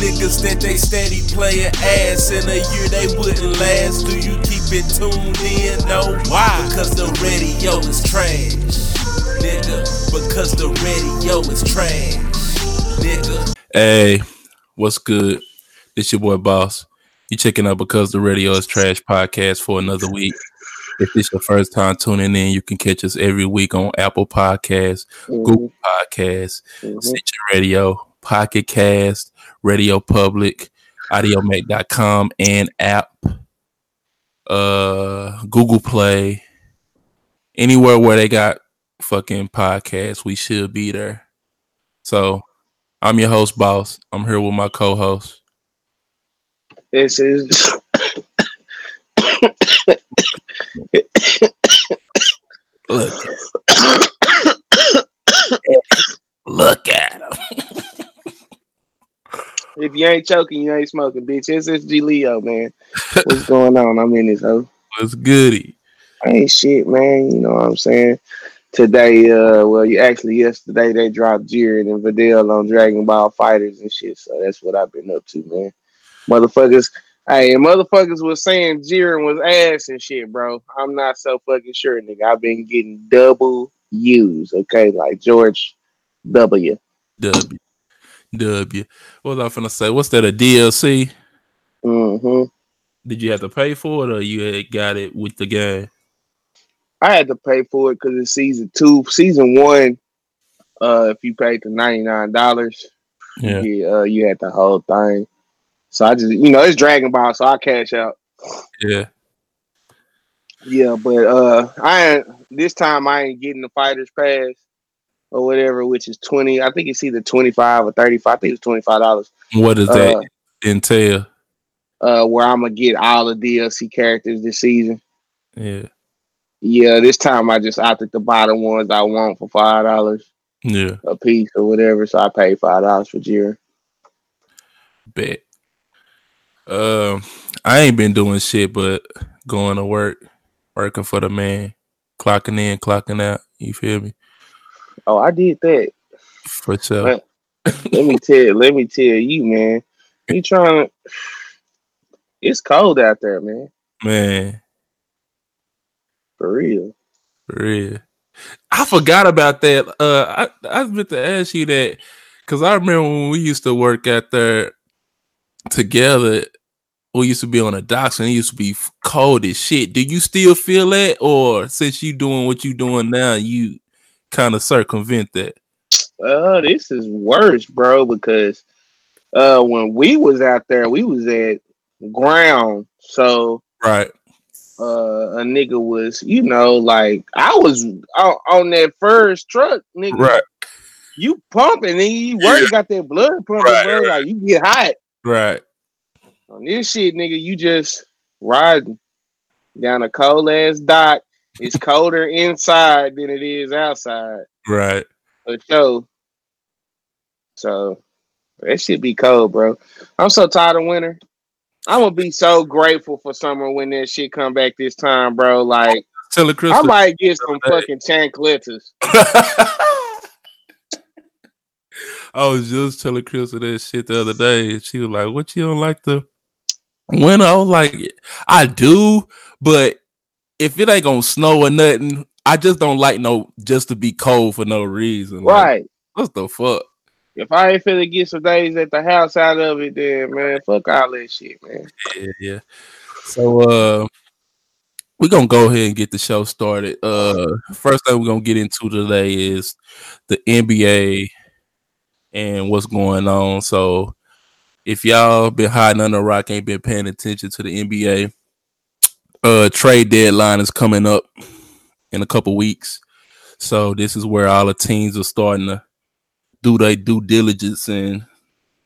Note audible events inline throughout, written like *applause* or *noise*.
niggas that they steady playing ass in a year they wouldn't last. Do you keep it tuned in? No. Why? Because the radio is trash. Nigga, because the radio is trash. Nigga. Hey, what's good? It's your boy Boss. You checking out because the radio is trash podcast for another week. If it's your first time tuning in, you can catch us every week on Apple Podcasts, Mm-hmm. Google Podcasts, Stitcher Radio, Pocket Cast, Radio Public, Audiomack.com, and app, uh, Google Play, anywhere where they got fucking podcasts, we should be there. So I'm your host, Boss. I'm here with my co-host. This is Look, look at him. *laughs* if you ain't choking, you ain't smoking, bitch. It's SG Leo, man. What's going on? I'm in this hoe. What's goody? Ain't shit, man. You know what I'm saying? Today, uh, well, you actually yesterday they dropped Jiren and Videl on Dragon Ball FighterZ and shit. So that's what I've been up to, man. Motherfuckers, hey, motherfuckers was saying Jiren was ass and shit, bro. I'm not so fucking sure, nigga. I've been getting double U's, okay, like George W. W. W. What was I finna say? What's that? A DLC? Mm-hmm. Did you have to pay for it, or you had got it with the game? I had to pay for it because it's season two. Season one, uh, if you paid the ninety nine dollars, Yeah. you, uh, you had the whole thing. So I just, you know, it's Dragon Ball, so I cash out. Yeah. Yeah, but uh, I ain't this time I ain't getting the fighters pass or whatever, which is twenty. I think it's either twenty five or thirty five. I think it's twenty five dollars. What does Uh, that entail? Uh, where I'm gonna get all the DLC characters this season. Yeah. Yeah, this time I just opted to buy the ones I want for five dollars Yeah. a piece or whatever. So I paid five dollars for Jira. Bet. Um, I ain't been doing shit but going to work, working for the man, clocking in, clocking out. You feel me? Oh, I did that. For sure. Right. let me tell let me tell you, man. You trying to it's cold out there, man. Man, For real. for real. I forgot about that. Uh, I I meant to ask you that because I remember when we used to work out there together. We used to be on the docks and it used to be cold as shit. Do you still feel that, or since you doing what you doing now, you kind of circumvent that? Uh, this is worse, bro, because uh when we was out there, we was at ground. So Right. uh a nigga was, you know, like I was on, on that first truck, nigga. Right. You pumping, nigga. You work, you got that blood pumping, Right, bro. Like you get hot. Right. On this shit, nigga, you just riding down a cold ass dock. It's colder inside than it is outside. Right. For sure. So it should be cold, bro. I'm so tired of winter. I'm gonna be so grateful for summer when that shit come back this time, bro. Like Chris. I might get some fucking chancletas. *laughs* I was just telling Chris that shit the other day. She was like, "What you don't like the winter?" I was like, "I do, but if it ain't gonna snow or nothing, I just don't like no just to be cold for no reason. Like, Right. what the fuck? If I ain't finna get some days at the house out of it, then man, fuck all that shit, man. Yeah, yeah. So uh we're gonna go ahead and get the show started. Uh first thing we're gonna get into today is the NBA and what's going on. So if y'all been hiding under a rock, ain't been paying attention to the NBA, uh trade deadline is coming up in a couple weeks. So this is where all the teams are starting to do their due diligence and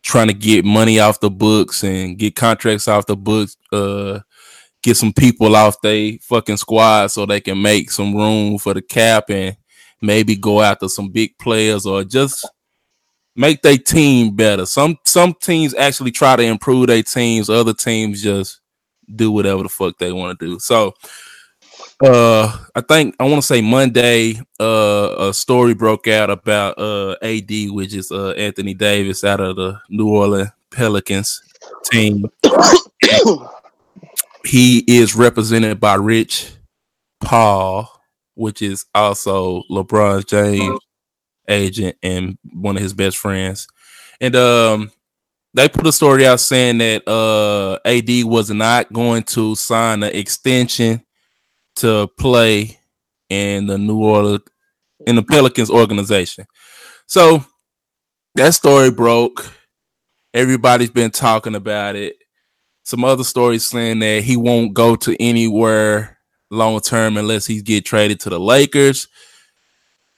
trying to get money off the books and get contracts off the books, uh, get some people off they fucking squad so they can make some room for the cap and maybe go after some big players or just make their team better. Some some teams actually try to improve their teams, other teams just do whatever the fuck they want to do. So uh I think I want to say Monday uh a story broke out about uh AD which is uh Anthony Davis out of the New Orleans Pelicans team. *coughs* he is represented by Rich Paul, which is also LeBron James agent and one of his best friends. And um they put a story out saying that uh AD was not going to sign an extension to play in the New Orleans in the Pelicans organization. So that story broke. Everybody's been talking about it. Some other stories saying that he won't go to anywhere long term unless he get traded to the Lakers.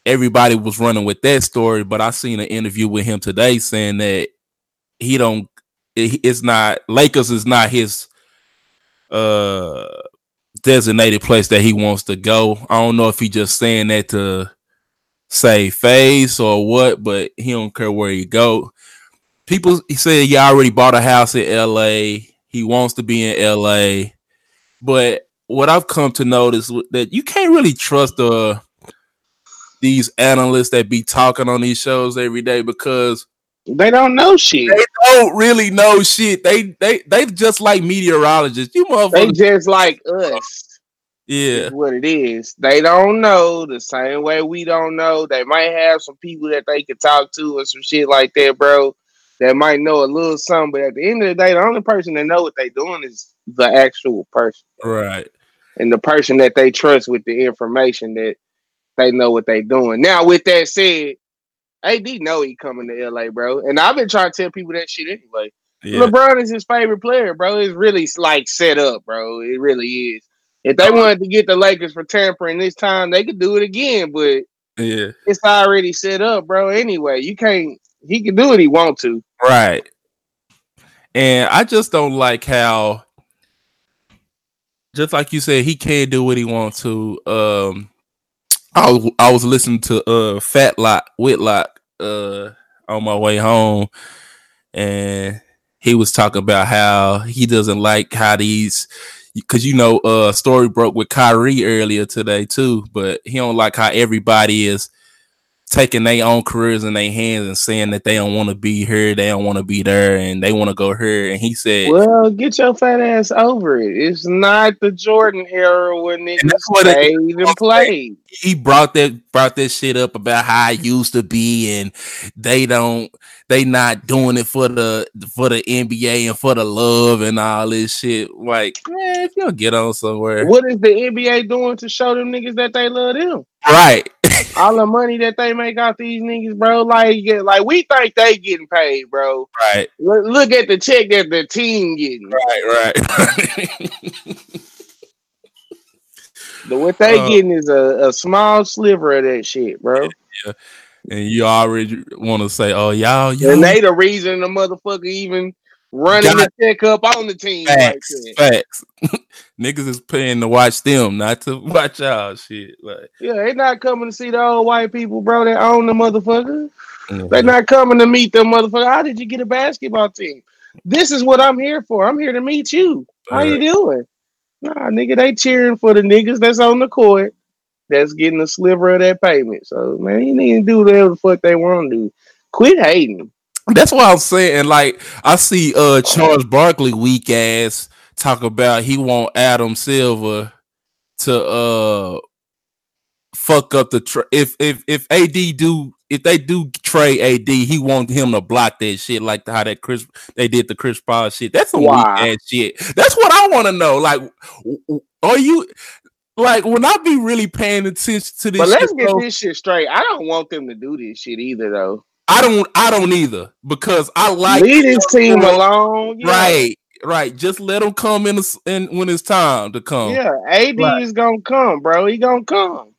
Everybody was running with that story, but I seen an interview with him today saying that he don't. It's not Lakers is not his uh designated place that he wants to go. I don't know if he just saying that to say face or what, but he don't care where he go. People he said he already bought a house in LA. He wants to be in LA. But what I've come to notice that you can't really trust the these analysts that be talking on these shows every day because they don't know shit. They don't really know shit. They they they just like meteorologists. You motherfuckers. They just like us. Yeah. what it is. They don't know the same way we don't know. They might have some people that they could talk to or some shit like that, bro. That might know a little something, but at the end of the day, the only person that know what they doing is the actual person. Right. And the person that they trust with the information that they know what they doing. Now, with that said, AD know he coming to LA, bro. And I've been trying to tell people that shit anyway. Yeah. LeBron is his favorite player, bro. It's really like set up, bro. It really is. If they wanted to get the Lakers for tampering this time, they could do it again. But yeah, it's already set up, bro. Anyway, you can't. He can do what he want to. Right. And I just don't like how, just like you said, he can't do what he wants to. Um, I was I was listening to uh Fat Lot Whitlock uh on my way home, and he was talking about how he doesn't like how these because you know, uh, story broke with Kyrie earlier today too, but he don't like how everybody is taking their own careers in their hands and saying that they don't want to be here, they don't want to be there, and they want to go here. And he said, "Well, get your fat ass over it. It's not the Jordan era when niggas played and played." He brought that brought that shit up about how I used to be, and they don't, they not doing it for the for the NBA and for the love and all this shit. Like, man, if you get on somewhere, what is the NBA doing to show them niggas that they love them? Right. *laughs* all the money that they make off these niggas, bro. Like, like we think they getting paid, bro. Right. Look, look at the check that the team getting. Right, right. *laughs* but what they uh, getting is a, a small sliver of that shit, bro. Yeah. And you already want to say, "Oh, y'all, y'all," and they the reason the motherfucker even running Got the check up on the team. Facts, like facts. *laughs* Niggas is paying to watch them, not to *laughs* watch y'all shit. Like, yeah, they not coming to see the old white people, bro. That own the motherfucker. Mm-hmm. They not coming to meet them motherfucker. How did you get a basketball team? This is what I'm here for. I'm here to meet you. How you doing? Nah, nigga, they cheering for the niggas that's on the court that's getting a sliver of that payment. So man, you need to do whatever the fuck they want to do. Quit hating. That's what I'm saying. Like I see uh Charles Barkley weak ass talk about he want Adam Silver to uh fuck up the tra- if if if AD do if they do trade AD, he want him to block that shit like how that Chris they did the Chris Paul shit. That's some wow. weak ass shit. That's what I want to know. Like, are you like when I be really paying attention to this? But let's get bro, this shit straight. I don't want them to do this shit either, though. I don't. I don't either because I like leave this team alone. Yeah. Right. Right, just let him come in, in when it's time to come. Yeah, AD right. is gonna come, bro. He gonna come.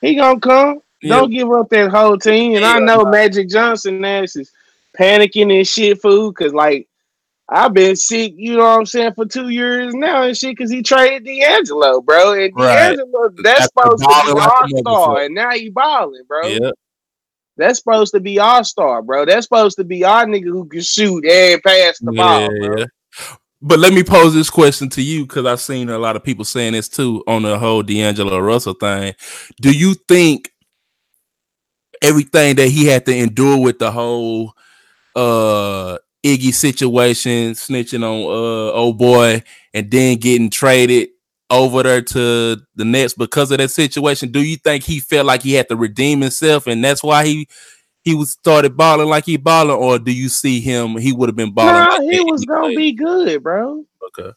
He gonna come. Yeah. Don't give up that whole team. And yeah, I know Magic Johnson ass is panicking and shit, food, because like I've been sick, you know what I'm saying, for two years now and shit, because he traded D'Angelo, bro. And right. D'Angelo, that's, that's supposed to be our star, and now he balling, bro. Yeah. That's supposed to be our star, bro. That's supposed to be our nigga who can shoot and pass the yeah, ball, bro. But let me pose this question to you because I've seen a lot of people saying this too on the whole D'Angelo Russell thing. Do you think everything that he had to endure with the whole uh Iggy situation, snitching on uh old boy, and then getting traded over there to the Nets because of that situation. Do you think he felt like he had to redeem himself, and that's why he he was started balling like he balling, or do you see him? He would have been balling. Nah, he was gonna be good, bro. okay.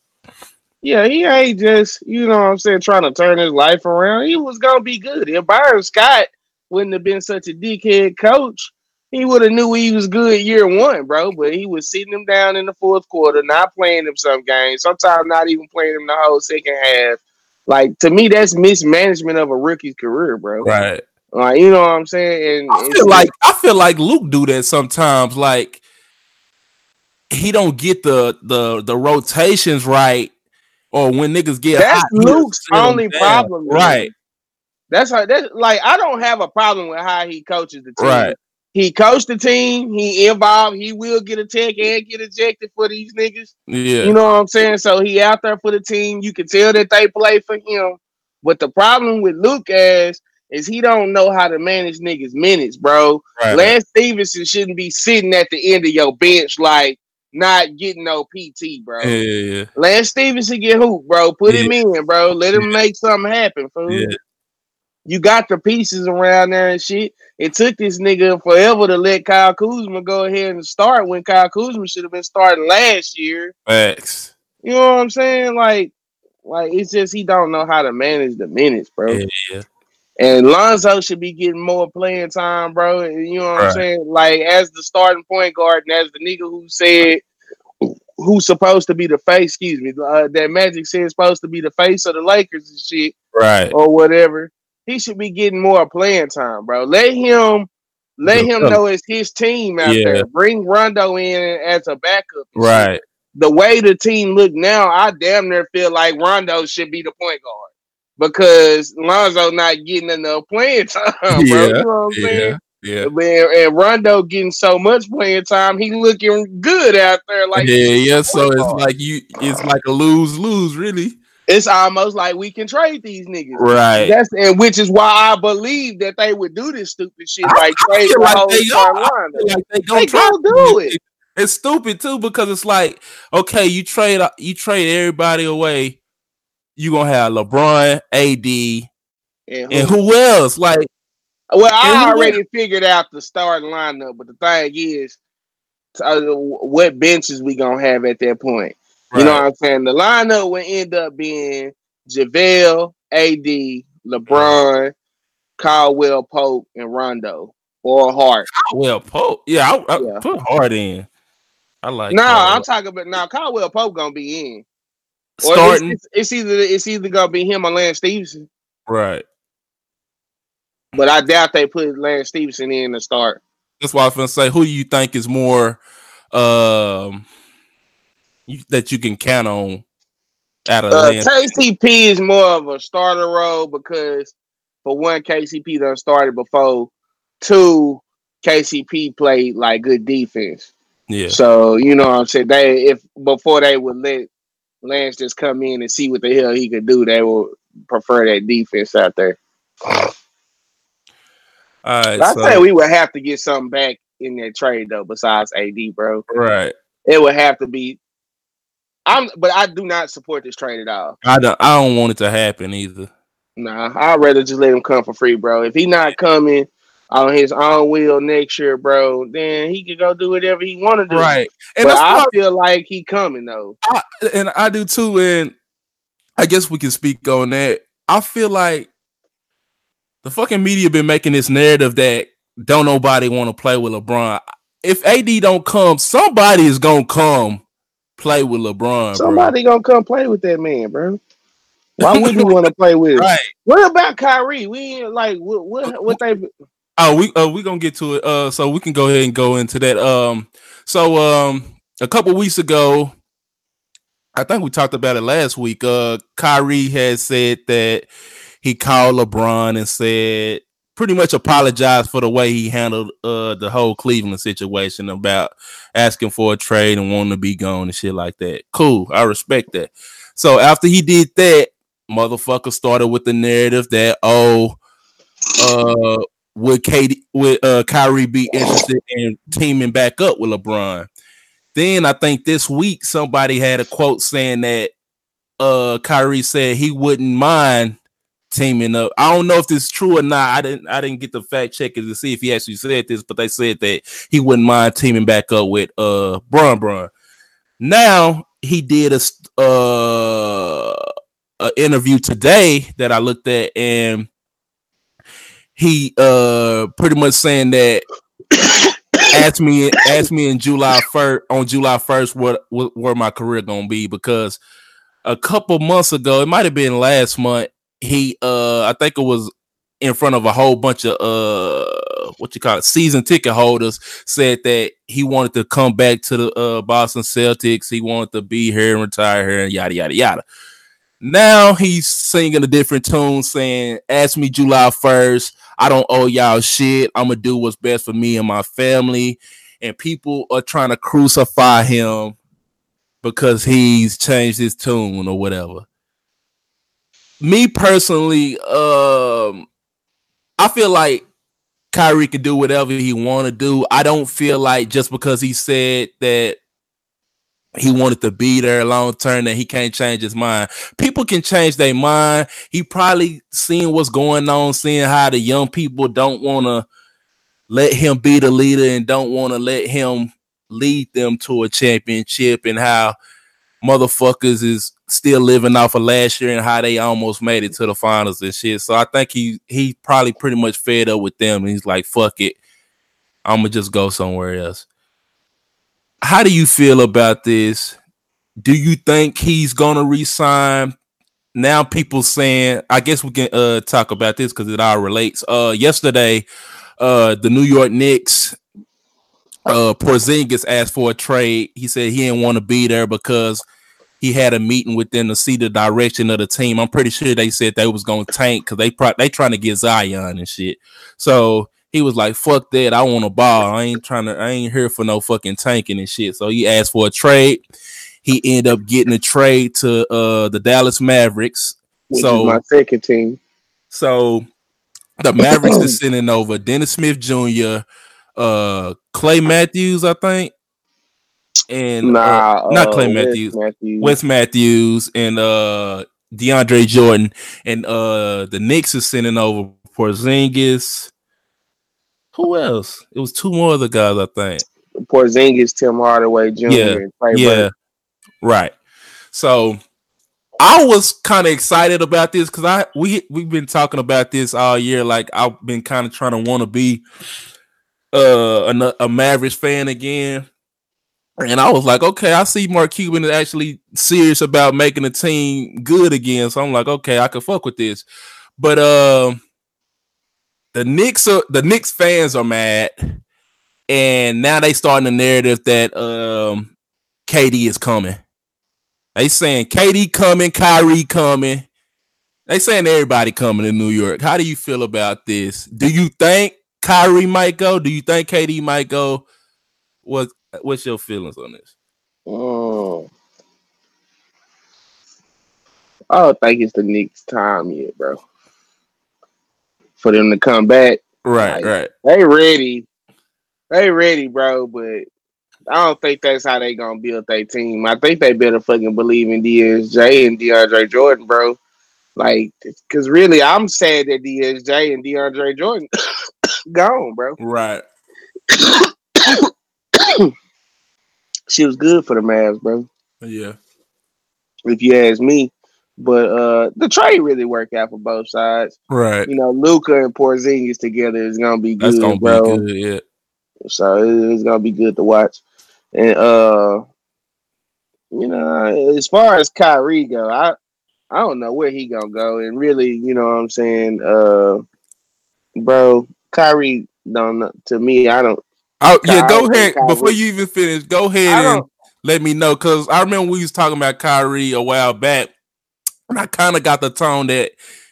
Yeah, he ain't just, you know what I'm saying, trying to turn his life around. He was gonna be good. If Byron Scott wouldn't have been such a dickhead coach, he would have knew he was good year one, bro. But he was sitting him down in the fourth quarter, not playing him some games, sometimes not even playing him the whole second half. Like to me, that's mismanagement of a rookie's career, bro. Right. Like you know what I'm saying? And I feel like I feel like Luke do that sometimes. Like he don't get the the the rotations right, or when niggas get that's hot, Luke's only problem. Right. That's how that like I don't have a problem with how he coaches the team. Right. He coached the team, he involved, he will get a tech and get ejected for these niggas. Yeah. You know what I'm saying? So he out there for the team. You can tell that they play for him. But the problem with Luke as is he don't know how to manage niggas minutes, bro. right. Lance Stephenson shouldn't be sitting at the end of your bench like not getting no PT, bro. yeah, yeah, yeah. Lance Stephenson get hoop, bro. Put him in, bro. Let him make something happen, fool. Yeah. You got the pieces around there and shit. It took this nigga forever to let Kyle Kuzma go ahead and start when Kyle Kuzma should have been starting last year. Facts. You know what I'm saying? Like, like it's just he don't know how to manage the minutes, bro. Yeah. And Lonzo should be getting more playing time, bro. And you know what I'm saying? Like as the starting point guard and as the nigga who said who's supposed to be the face, excuse me, uh, that Magic said supposed to be the face of the Lakers and shit Right. or whatever. He should be getting more playing time, bro. Let him let him know it's his team out Yeah. there. Bring Rondo in as a backup. shit Right. the way the team look now, I damn near feel like Rondo should be the point guard because Lonzo not getting enough playing *laughs* time, bro. Yeah, You know what I'm saying? Yeah. And, and Rondo getting so much playing time, he looking good out there. Like yeah, yeah. So it's like you it's like a lose lose, really. It's almost like we can trade these niggas. Right. That's and which is why I believe that they would do this stupid shit, I- like I trade the like whole they lineup. like they They gonna try gonna do it. It's stupid too because it's like, okay, you trade you trade everybody away. You gonna have LeBron, AD, And and who- who else? Like, Well, I who already figured out the starting lineup, but the thing is, uh, what benches we gonna have at that point? You know what I'm saying? The lineup will end up being JaVale, AD, LeBron, Caldwell Pope, and Rondo or Hart. well, Pope, yeah, I, I Yeah. put hard in. I like no, Caldwell. I'm talking about now. Caldwell Pope gonna be in. Or starting It's, it's, it's either it's either gonna be him or Lance Stephenson, right. but I doubt they put Lance Stephenson in to start. That's why I was gonna say, who do you think is more, um, you, that you can count on out of Uh? KCP is more of a starter role because, for one, KCP done started before. Two, KCP played like good defense. Yeah, So you know what I'm saying. They if before they would let Lance just come in and see what the hell he could do, they would prefer that defense out there. all right. I so- say we would have to get something back in that trade though, besides AD, bro. right. It would have to be. I'm, but I do not support this trade at all. I don't. I don't want it to happen either. Nah, I'd rather just let him come for free, bro. If he not coming on his own will next year, bro, then he could go do whatever he want to do. Right. And but I feel like he coming though. I, and I do too. And I guess we can speak on that. I feel like the fucking media been making this narrative that don't nobody want to play with LeBron. If AD don't come, somebody is gonna come play with LeBron. bro. Somebody gonna come play with that man, bro. Why would you want to *laughs* play with right? What about Kyrie? We ain't like what what what they Oh, we uh, we gonna get to it. Uh, so we can go ahead and go into that. Um, so um, a couple weeks ago, I think we talked about it last week. Uh, Kyrie had said that he called LeBron and said pretty much apologized for the way he handled uh the whole Cleveland situation about asking for a trade and wanting to be gone and shit like that. Cool, I respect that. So after he did that, motherfucker started with the narrative that oh, uh would Katie would uh Kyrie be interested in teaming back up with LeBron? Then I think this week somebody had a quote saying that uh Kyrie said he wouldn't mind teaming up. I don't know if this is true or not. I didn't I didn't get the fact checker to see if he actually said this, but they said that he wouldn't mind teaming back up with uh Bron Bron. Now he did a uh a interview today that I looked at and he uh pretty much saying that asked me asked me in July first on July first what, what where my career gonna be because a couple months ago, it might have been last month, he uh I think it was in front of a whole bunch of uh what you call it season ticket holders said that he wanted to come back to the uh Boston Celtics. He wanted to be here and retire here and yada yada yada. Now he's singing a different tune saying, Ask me July 1st. I don't owe y'all shit. I'm gonna do what's best for me and my family. And people are trying to crucify him because he's changed his tune or whatever. Me personally, um, I feel like Kyrie can do whatever he want to do. I don't feel like just because he said that he wanted to be there long term that he can't change his mind. People can change their mind. He probably seeing what's going on, seeing how the young people don't want to let him be the leader and don't want to let him lead them to a championship and how motherfuckers is still living off of last year and how they almost made it to the finals and shit. So I think he he probably pretty much fed up with them and he's like, fuck it. I'm gonna just go somewhere else. How do you feel about this? Do you think he's gonna resign? Now people saying, I guess we can uh talk about this because it all relates. Uh yesterday, uh the New York Knicks uh Porzingis asked for a trade. He said he didn't want to be there because he had a meeting with them to see the direction of the team. I'm pretty sure they said they was gonna tank because they pro- they trying to get Zion and shit. So he was like, "Fuck that! I want a ball. I ain't trying to. I ain't here for no fucking tanking and shit." So he asked for a trade. He ended up getting a trade to uh the Dallas Mavericks. Which so my second team. so the Mavericks is sending over Dennis Smith Jr., uh Clay Matthews, I think, and uh, not Clay uh, Matthews, Matthews. Wes Matthews, and uh DeAndre Jordan, and uh the Knicks is sending over Porzingis. Who else? It was two more other guys, I think. Porzingis, Tim Hardaway Jr. Yeah, yeah, right. So I was kind of excited about this because I we we've been talking about this all year. Like I've been kind of trying to want to be uh a, a Mavericks fan again. And I was like, okay, I see Mark Cuban is actually serious about making the team good again. So I'm like, okay, I can fuck with this. But um the Knicks are the Knicks fans are mad. And now they starting the narrative that um KD is coming. They saying KD coming, Kyrie coming. They saying everybody coming to New York. How do you feel about this? Do you think Kyrie might go? Do you think KD might go? What what's your feelings on this? Oh, I don't think it's the Knicks' time yet, bro. For them to come back, Right, Like- right. they ready. They ready, bro. But I don't think that's how they gonna build their team. I think they better fucking believe in DSJ and DeAndre Jordan, bro. Like, cause really, I'm sad that DSJ and DeAndre Jordan *laughs* gone, bro. Right. *coughs* She was good for the Mavs, bro. Yeah. If you ask me. But uh the trade really worked out for both sides. Right. You know, Luka and Porzingis together is gonna be good, That's gonna bro. be good. Yeah. So it's gonna be good to watch. And uh you know, as far as Kyrie go, I I don't know where he gonna go. And really, you know what I'm saying, uh bro, Kyrie don't to me, I don't Oh yeah, go ahead. Kyrie. Before you even finish, go ahead and let me know because I remember we was talking about Kyrie a while back, and I kind of got the tone that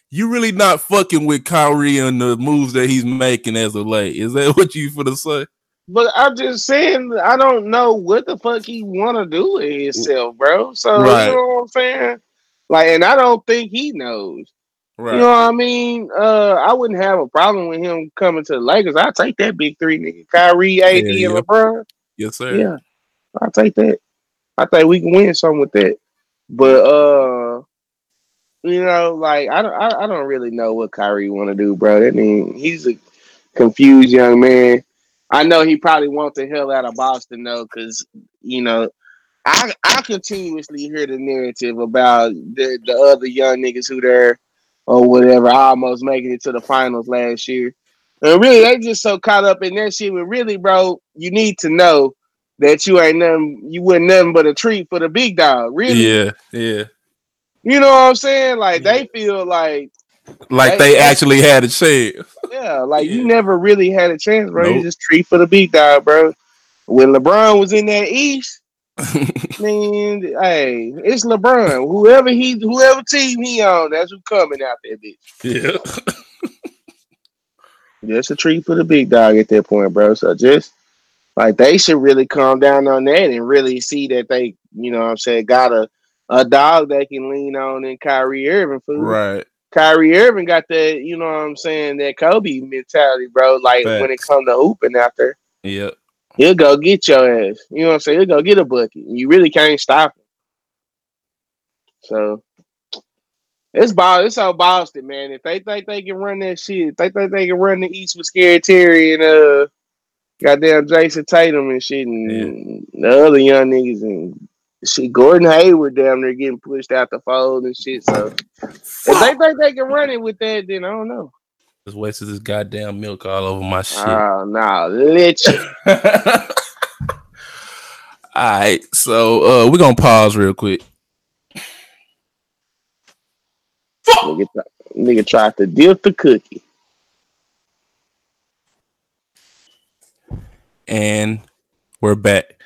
you really not fucking with Kyrie and the moves that he's making as of late. Is that *laughs* what you for to say? but I'm just saying I don't know what the fuck he wanna do with himself, bro. So Right. you know what I'm saying? Like and I don't think he knows. Right. You know what I mean? Uh, I wouldn't have a problem with him coming to the Lakers. I'd take that big three nigga. Kyrie, AD, Yeah, and. LeBron. yes, sir. Yeah. I'll take that. I think we can win something with that. But uh you know, like I don't I, I don't really know what Kyrie want to do, bro. I mean, he's a confused young man. I know he probably wants the hell out of Boston though, because you know, I I continuously hear the narrative about the, the other young niggas who there or whatever, almost making it to the finals last year. And really, they just so caught up in that shit. But really, bro, you need to know that you ain't nothing. You wasn't nothing but a treat for the big dog. Really, Yeah, yeah. you know what I'm saying? Like they feel like, Like They- they actually had a chance. yeah, like you never really had a chance, bro. You just treat for the big dog, bro. When LeBron was in that East, *laughs* man, hey, it's LeBron. Whoever he, whoever team he on, that's who coming out there, bitch. yeah. *laughs* Just a treat for the big dog at that point, bro. So just like they should really calm down on that and really see that they, you know what I'm saying, got a, a dog they can lean on in Kyrie Irving food. Right. Kyrie Irving got that, you know what I'm saying, that Kobe mentality, bro. Like when it Facts. come to hooping out there, Yep. He'll go get your ass. You know what I'm saying? He'll go get a bucket. You really can't stop him. So it's ball. It's all Boston, man. If they think they can run that shit, if they think they can run the East with Scary Terry and uh, goddamn Jayson Tatum and shit, and the other young niggas and shit. Gordon Hayward down there getting pushed out the fold and shit. So if they think they can run it with that, then I don't know. Just wasted this goddamn milk all over my shit. Oh no, lit. *laughs* All right, so uh, we're gonna pause real quick. nigga, nigga tried to dip the cookie. and we're back.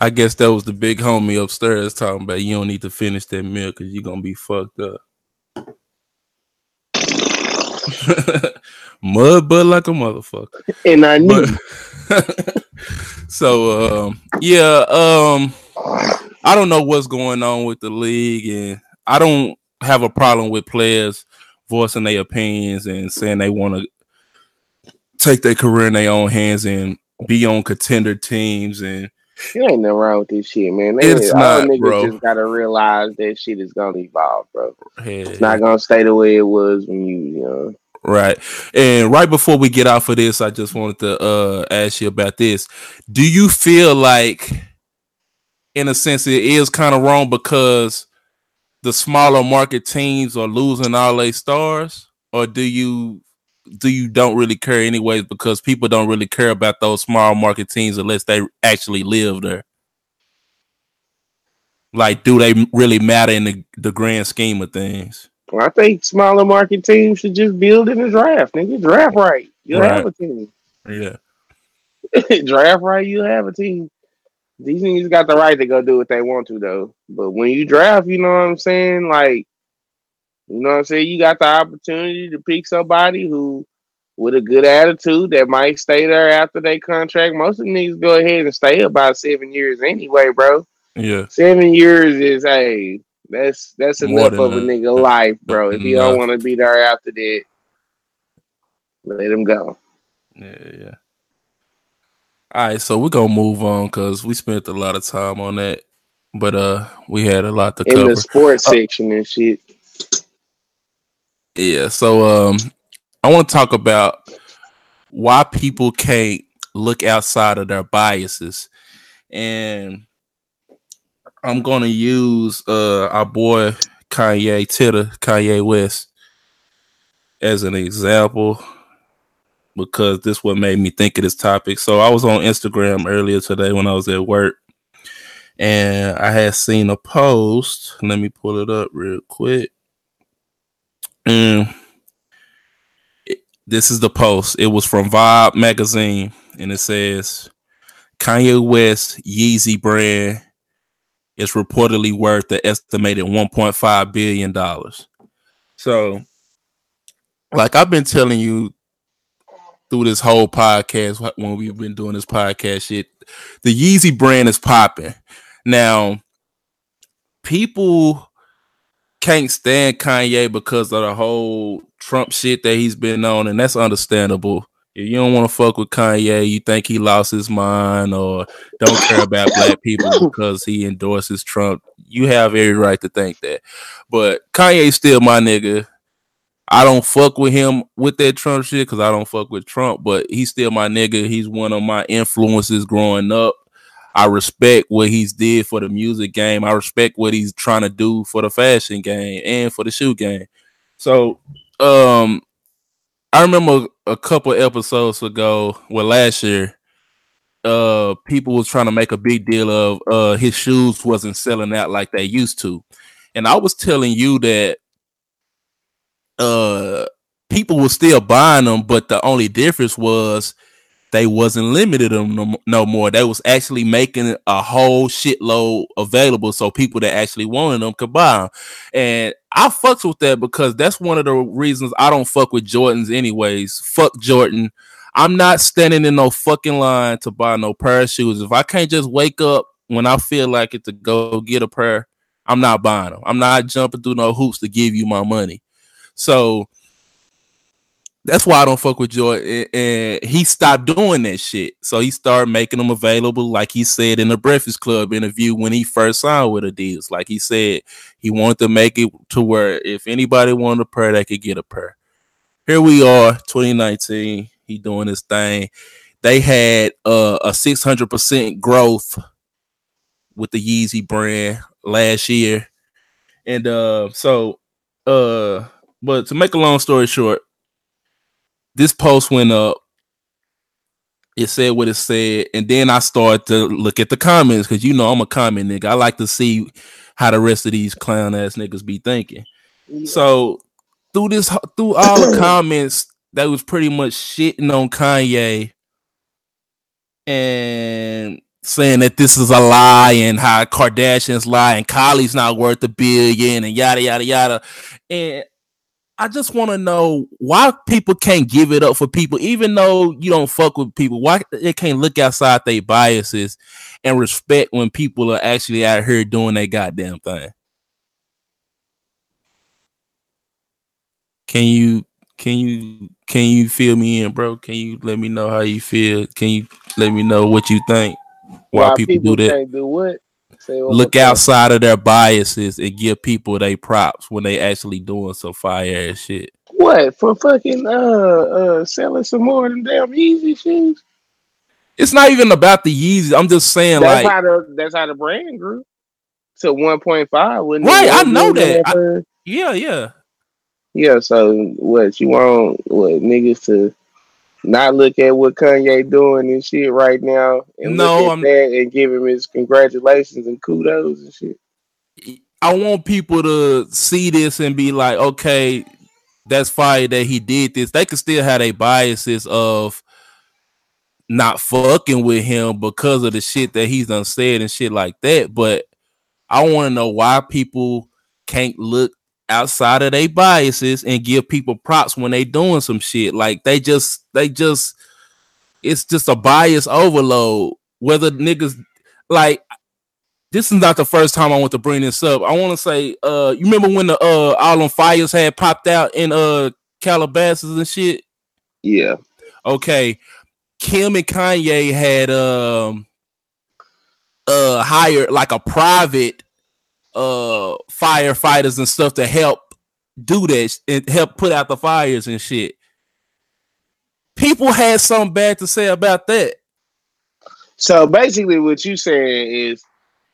I guess that was the big homie upstairs talking about you don't need to finish that meal because you're gonna be fucked up. *laughs* Mud butt like a motherfucker. And I knew. But *laughs* so um yeah, um I don't know what's going on with the league and I don't have a problem with players voicing their opinions and saying they want to take their career in their own hands and be on contender teams and you ain't nothing wrong with this shit, man. They, It's all not, niggas bro. just gotta realize that shit is gonna evolve, bro. hey, It's not gonna stay the way it was when you, you know. Right. And right before we get off of this, I just wanted to uh ask you about this. Do you feel like in a sense it is kind of wrong because the smaller market teams are losing all their stars or do you do you don't really care anyways because people don't really care about those small market teams unless they actually live there like do they really matter in the, the grand scheme of things I think smaller market teams should just build in the draft, nigga. Draft right. You'll have a team. yeah *laughs* draft right, you'll have a team. These niggas got the right to go do what they want to though. But when you draft, you know what I'm saying? Like, you know what I'm saying? You got the opportunity to pick somebody who with a good attitude that might stay there after they contract. Most of the niggas go ahead and stay about seven years anyway, bro. yeah Seven years is hey, that's that's More enough of a that. nigga life, bro. If you don't want to be there after that, let him go. Yeah, yeah. All right, so we're gonna move on because we spent a lot of time on that, but uh, we had a lot to cover. In cover. the sports section and shit. Yeah, so um, I want to talk about why people can't look outside of their biases, and I'm gonna use uh our boy Kanye Titter, Kanye West, as an example because this what made me think of this topic. So I was on Instagram earlier today when I was at work, and I had seen a post. Let me pull it up real quick. And it- this is the post. It was from Vibe magazine, and it says Kanye West Yeezy brand is reportedly worth the estimated 1.5 billion dollars. So, like I've been telling you through this whole podcast when we've been doing this podcast shit, the Yeezy brand is popping. Now, people can't stand Kanye because of the whole Trump shit that he's been on, and that's understandable. If you don't want to fuck with Kanye, you think he lost his mind or don't care about black people *coughs* because he endorses Trump, you have every right to think that. But Kanye's still my nigga. I don't fuck with him with that Trump shit because I don't fuck with Trump, but he's still my nigga. He's one of my influences growing up. I respect what he's did for the music game. I respect what he's trying to do for the fashion game and for the shoe game. So, um, I remember a couple episodes ago, well, last year, uh, people was trying to make a big deal of uh his shoes wasn't selling out like they used to, and I was telling you that uh people were still buying them, but the only difference was they wasn't limited them no, no, more. They was actually making a whole shitload available so people that actually wanted them could buy them. And I fucks with that because that's one of the reasons I don't fuck with Jordans anyways. Fuck Jordan. I'm not standing in no fucking line to buy no pair of shoes. If I can't just wake up when I feel like it to go get a pair, I'm not buying them. I'm not jumping through no hoops to give you my money. So that's why I don't fuck with Joy. And he stopped doing that shit. So he started making them available, like he said in the Breakfast Club interview when he first signed with Adidas. Like he said, he wanted to make it to where if anybody wanted a pair, they could get a pair. Here we are, 2019. He doing his thing. They had uh, a 600% growth with the Yeezy brand last year. And uh, so, uh, but to make a long story short, this post went up. It said what it said, and then I started to look at the comments because you know I'm a comment nigga. I like to see how the rest of these clown ass niggas be thinking. Yeah. So through this, through all the comments, that was pretty much shitting on Kanye and saying that this is a lie and how Kardashians lie and Kylie's not worth a billion and yada yada yada. And I just want to know why people can't give it up for people, even though you don't fuck with people. Why they can't look outside their biases and respect when people are actually out here doing their goddamn thing. Can you can you can you feel me in, bro? Can you let me know how you feel? Can you let me know what you think? Why, why people, people, do that? Do what? Look outside of their biases and give people they props when they actually doing some fire ass shit. What for fucking uh uh selling some more of them damn Yeezy shoes? It's not even about the Yeezy. I'm just saying that's like how the that's how the brand grew to 1.5. Right, I know that. I, yeah, yeah. Yeah, so what you want what niggas to not look at what Kanye doing and shit right now, and no, look at I'm, that and give him his congratulations and kudos and shit. I want people to see this and be like, okay, that's fire that he did this. They can still have their biases of not fucking with him because of the shit that he's done said and shit like that. But I want to know why people can't look outside of their biases and give people props when they doing some shit. Like they just they just it's just a bias overload. Whether niggas like this is not the first time I want to bring this up. I want to say, uh, you remember when the uh all on fires had popped out in uh Calabasas and shit? Yeah. Okay. Kim and Kanye had um uh hired like a private uh firefighters and stuff to help do that and help put out the fires and shit. People had something bad to say about that. So basically, what you saying is,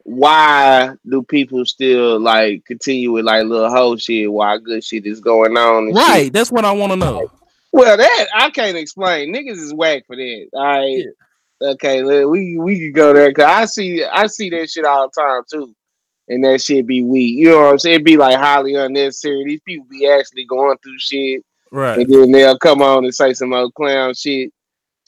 why do people still like continue with like little whole shit while good shit is going on? Right, shit? that's what I want to know. Well, that I can't explain. Niggas is whack for that. All right. Yeah. Okay, we we can go there because I see I see that shit all the time too and that shit be weak. You know what I'm saying? It'd be like highly unnecessary. These people be actually going through shit. Right. And then they'll come on and say some old clown shit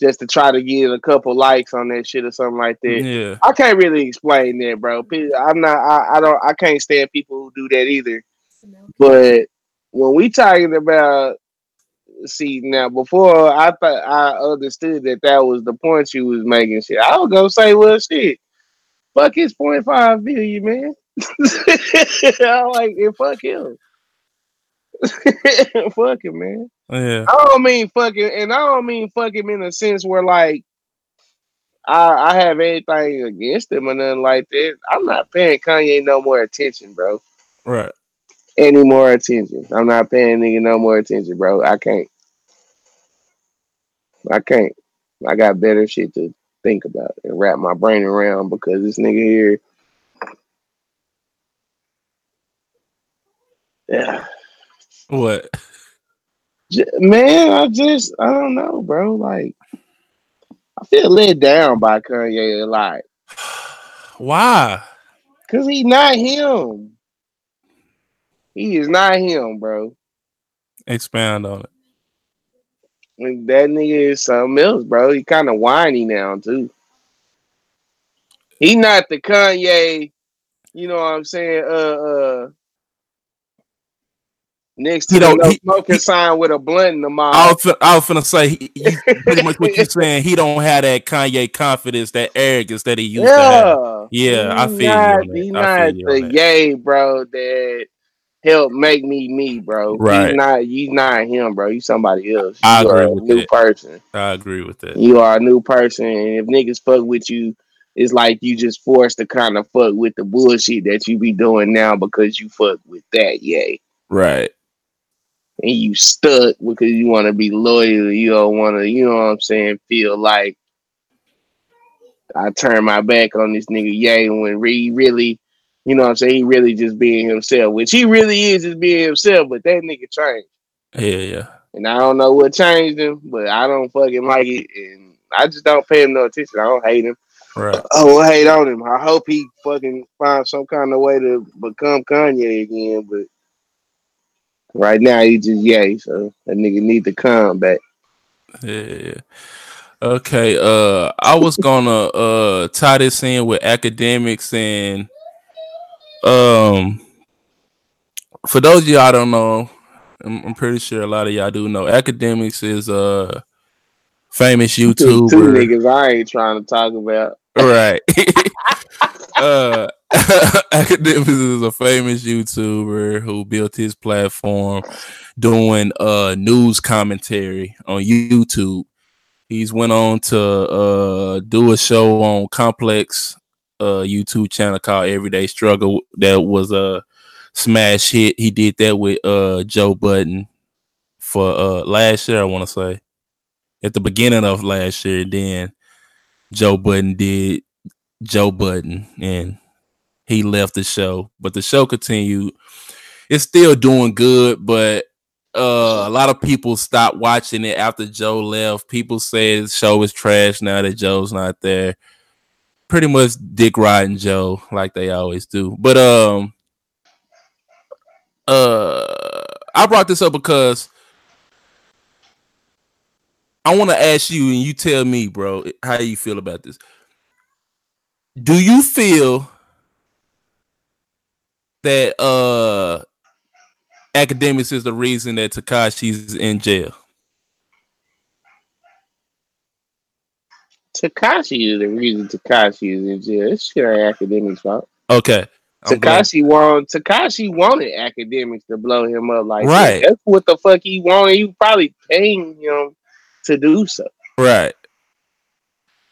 just to try to get a couple likes on that shit or something like that. Yeah. I can't really explain that, bro. I'm not I, I don't I can't stand people who do that either. But when we talking about see now before I thought I understood that that was the point she was making shit. I was gonna say, well, shit, fuck his point five billion, man. *laughs* I like it. Fuck him. *laughs* fuck him, man. Yeah. I don't mean fucking, and I don't mean fuck him in a sense where like I I have anything against him or nothing like that. I'm not paying Kanye no more attention, bro. Right. Any more attention? I'm not paying nigga no more attention, bro. I can't. I can't. I got better shit to think about and wrap my brain around because this nigga here. Yeah. What? Man, I just I don't know, bro. Like I feel let down by Kanye a lot. *sighs* Why? Cause he not him. He is not him, bro. Expand on it. Like, that nigga is something else, bro. He kind of whiny now too. He not the Kanye, you know what I'm saying? Uh, uh, next He don't- no he- smoking he- sign with a blunt in the I mouth. was, I was finna say, he, he, pretty much what you're *laughs* saying. He don't have that Kanye confidence, that arrogance that he used to have. Yeah, Yeah, I He feel you not, that. He I not you the yay, bro. That helped make me me, bro. Right. He's not. You not him, bro. You somebody else. You I agree a with new that. person. I agree with that. You are a new person, and if niggas fuck with you, it's like you just forced to kind of fuck with the bullshit that you be doing now because you fuck with that, yay. Right. And you stuck because you want to be loyal. You don't want to, you know what I'm saying, feel like I turn my back on this nigga, yay, when he really, you know what I'm saying, he really just being himself, which he really is just being himself, but that nigga changed. Yeah, yeah. And I don't know what changed him, but I don't fucking like it. And I just don't pay him no attention. I don't hate him. Right. I will hate on him. I hope he fucking finds some kind of way to become Kanye again. But right now he just yay. So that nigga need to come back. Yeah, yeah. Okay. Uh, I was gonna uh tie this in with Akademiks and um. For those of y'all I don't know, I'm, I'm pretty sure a lot of y'all do know. Akademiks is a famous Two, YouTuber. two niggas I ain't trying to talk about. right *laughs* *laughs* uh *laughs* Akademiks is a famous youtuber who built his platform doing uh news commentary on youtube. He's went on to uh do a show on complex uh youtube channel called everyday struggle that was a smash hit. He did that with uh Joe Budden for uh last year i want to say. At the beginning of last year then Joe Budden did Joe Budden and he left the show, but the show continued. It's still doing good, but uh, a lot of people stopped watching it after Joe left. People say the show is trash now that Joe's not there. Pretty much dick riding Joe like they always do. But um uh I brought this up because I want to ask you, and you tell me, bro, how you feel about this. Do you feel that uh Akademiks is the reason that Tekashi's in jail? Tekashi is the reason Tekashi is in jail. It's shit Akademiks fault. Okay. Tekashi want Tekashi wanted Akademiks to blow him up like that. Right. That's what the fuck he wanted. You probably paying him to do so. Right.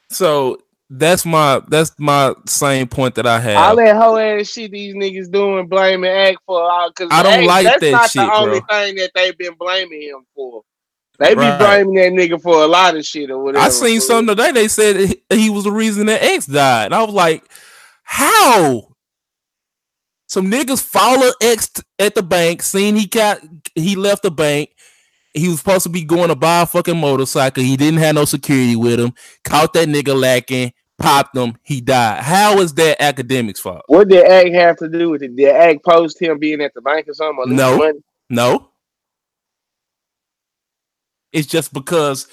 So that's my that's my same point that I have. All that whole ass shit these niggas doing, blaming Act for uh, because I don't like that's that not shit, the only bro. thing that they've been blaming him for. They be Right. blaming that nigga for a lot of shit or whatever. I seen something today. They said he- was the reason that X died. And I was like, how? Some niggas followed X at the bank, seen he got he left the bank. He was supposed to be going to buy a fucking motorcycle. He didn't have no security with him. Caught that nigga lacking, popped him. He died. How is that Akademiks fault? What did Act have to do with it? Did Act post him being at the bank or something? Or No. No. It's just because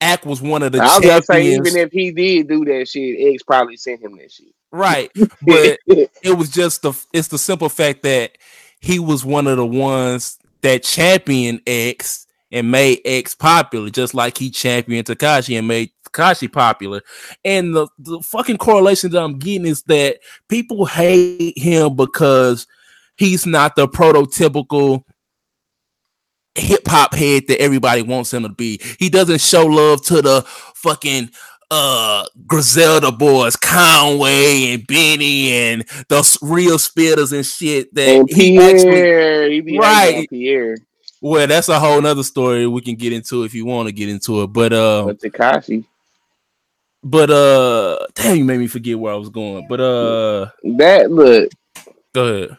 Ack was one of the I was gonna say even if he did do that shit, X probably sent him that shit. right. *laughs* But it was just the it's the simple fact that he was one of the ones that championed X and made X popular, just like he championed Tekashi and made Tekashi popular. And the, the fucking correlation that I'm getting is that people hate him because he's not the prototypical hip hop head that everybody wants him to be. He doesn't show love to the fucking uh Griselda boys, Conway and Benny and those real spitters and shit that And he Pierre, actually he be Right. right. Pierre, well, that's a whole nother story we can get into if you want to get into it. But uh but Tekashi. but uh damn you made me forget where I was going. But uh That look, go ahead.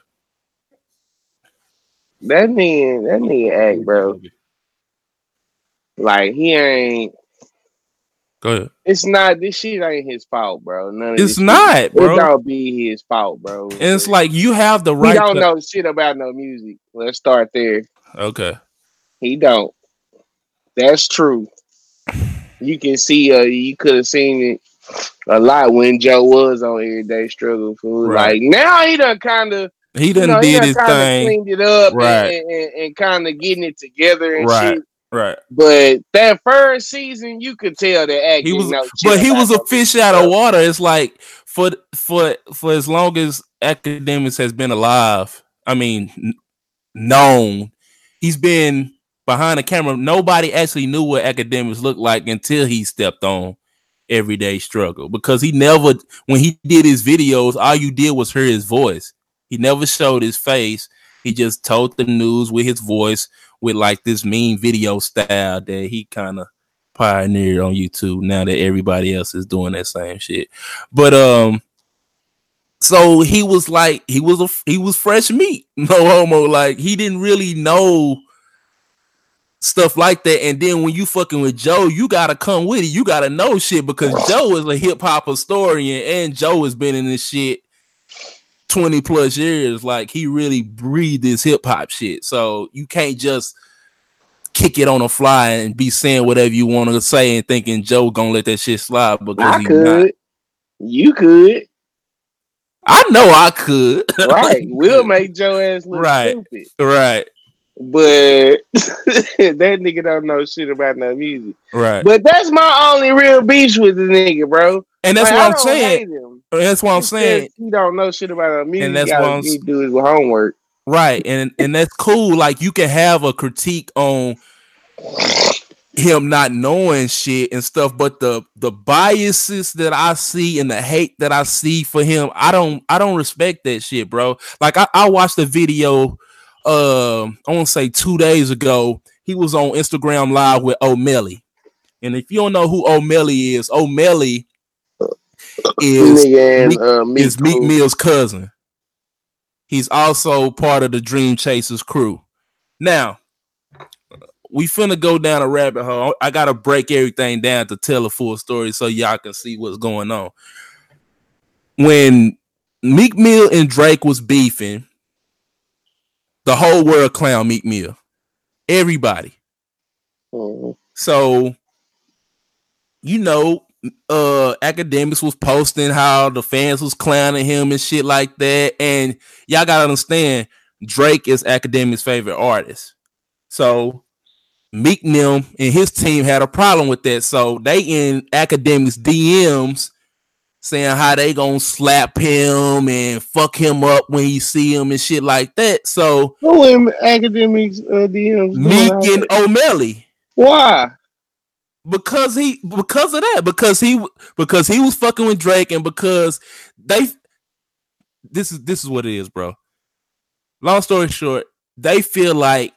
that nigga, that nigga act, bro. Like he ain't. Go ahead. It's not. This shit ain't his fault, bro. None of It's this shit- not, It bro. don't be his fault, bro. And it's like you have the he right don't to- know shit about no music. Let's start there. Okay. He don't. That's true. You can see. Uh, you could have seen it a lot when Joe was on Everyday Struggle. Food. Right. Like now, he done kind of. He You done know, he did done his kind of thing. cleaned it up Right. and, and, and kind of getting it together and Right. shit. Right. But that first season, you could tell that He was know but he was a fish out of water. It's like for for for as long as Akademiks has been alive, I mean known, he's been behind the camera. Nobody actually knew what Akademiks looked like until he stepped on everyday struggle because he never when he did his videos, all you did was hear his voice. He never showed his face. He just told the news with his voice with like this mean video style that he kind of pioneered on YouTube now that everybody else is doing that same shit. But um so he was like he was a he was fresh meat, *laughs* no homo. Like he didn't really know stuff like that. And then when you fucking with Joe, you gotta come with it. You gotta know shit because Joe is a hip hop historian and Joe has been in this shit 20 plus years. Like he really breathed this hip hop shit. So you can't just kick it on the fly and be saying whatever you want to say and thinking Joe gonna let that shit slide because I could. not. You could. I know I could. *laughs* Right. we'll make Joe ass look Right. stupid. right, But *laughs* that nigga don't know shit about no music. right. But that's my only real beef with the nigga, bro. And that's Like, what I'm saying. That's what I'm saying. He don't know shit about no music. And that's He what I'm get- do his homework. Right. And and that's cool. Like you can have a critique on him not knowing shit and stuff, but the the biases that I see and the hate that I see for him, I don't I don't respect that shit, bro. Like I, I watched a video um I want to say two days ago. He was on Instagram live with Omelly. And if you don't know who Omelly is, Omelly is and Meek- uh, Meek is Meek Mill's cousin. He's also part of the Dream Chasers crew. Now, we finna go down a rabbit hole. I gotta break everything down to tell a full story so y'all can see what's going on. When Meek Mill and Drake was beefing, the whole world clown Meek Mill. Everybody. Mhm. So, you know, uh Akademiks was posting how the fans was clowning him and shit like that. And y'all gotta understand, Drake is Akademiks' favorite artist. So Meek Mill and his team had a problem with that. So they in Akademiks DMs saying how they gonna slap him and fuck him up when you see him and shit like that. So Who in Akademiks uh, DMs? Meek and? Omelly. Why? because he because of that because he because he was fucking with Drake and because they this is this is what it is, bro. Long story short, they feel like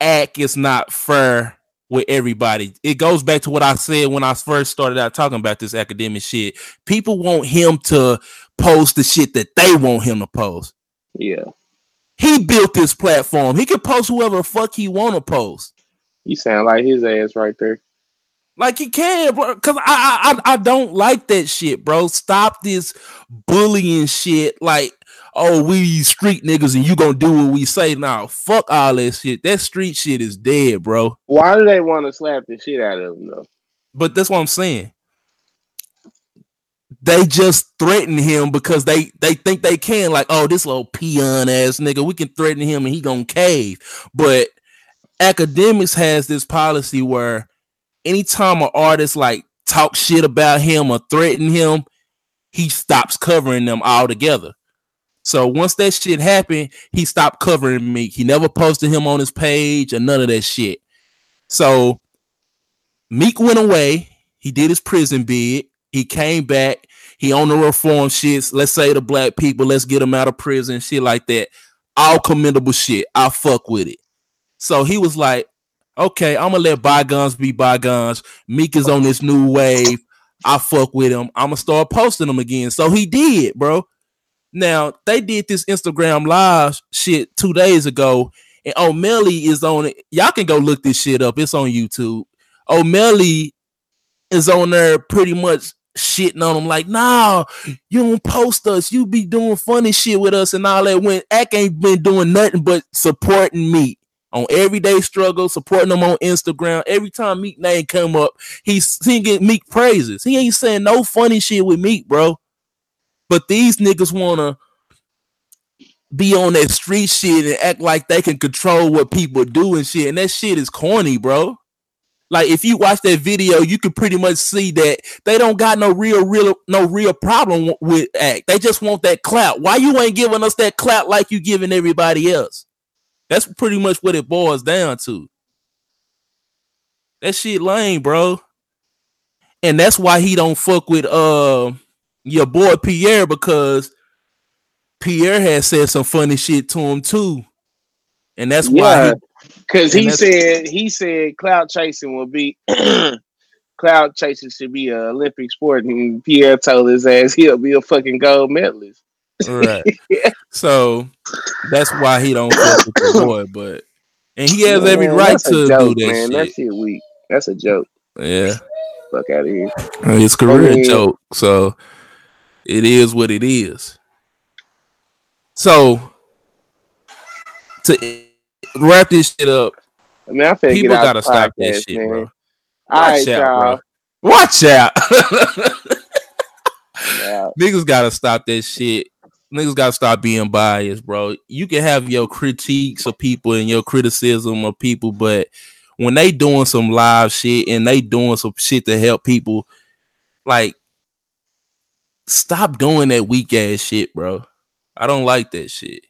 act is not fair with everybody. It goes back to what I said when I first started out talking about this academic shit. People want him to post the shit that they want him to post. Yeah. He built this platform. He can post whoever fuck he want to post. You sound like his ass right there. Like he can, bro. Cause I, I I I don't like that shit, bro. Stop this bullying shit. Like, oh, we street niggas and you gonna do what we say now. Fuck all that shit. That street shit is dead, bro. Why do they want to slap the shit out of him though? But that's what I'm saying. They just threaten him because they they think they can. Like, oh, this little peon ass nigga, we can threaten him and he gonna cave. But Akademiks has this policy where anytime an artist like talk shit about him or threaten him, he stops covering them altogether. So once that shit happened, he stopped covering Meek. He never posted him on his page or none of that shit. So Meek went away. He did his prison bid. He came back. He on the reform shits. Let's say the black people, let's get them out of prison, shit like that. All commendable shit. I fuck with it. So he was like, okay, I'm gonna let bygones be bygones. Meek is on this new wave. I fuck with him. I'm gonna start posting him again. So he did, bro. Now they did this Instagram live shit two days ago, and Omelly is on it. Y'all can go look this shit up. It's on YouTube. Omelly is on there pretty much shitting on him like, nah, you don't post us. You be doing funny shit with us and all that. When Ack ain't been doing nothing but supporting me on everyday struggle, supporting him on Instagram. Every time Meek name come up, he's singing Meek praises. He ain't saying no funny shit with Meek, bro. But these niggas wanna be on that street shit and act like they can control what people do and shit. And that shit is corny, bro. Like if you watch that video, you can pretty much see that they don't got no real, real, no real problem with act. They just want that clout. Why you ain't giving us that clout like you giving everybody else? That's pretty much what it boils down to. That shit lame, bro. And that's why he don't fuck with uh your boy Pierre because Pierre has said some funny shit to him too. And that's yeah, why because he, he said he said cloud chasing will be *clears throat* cloud chasing should be an Olympic sport, and Pierre told his ass he'll be a fucking gold medalist. Right. yeah. *laughs* So that's why he don't fuck with the *coughs* boy, but and he has man, every right to joke, do that man. shit. That shit weak. That's a joke. Yeah. Fuck out of here. It's career I mean, joke. So it is what it is. So to wrap this shit up, I mean, I people gotta stop that shit, man. bro. Watch All right, out, y'all. bro. Watch out. *laughs* yeah. *laughs* Niggas gotta stop that shit niggas gotta stop being biased, bro. You can have your critiques of people and your criticism of people, but when they doing some live shit and they doing some shit to help people, like stop doing that weak ass shit, bro. I don't like that shit.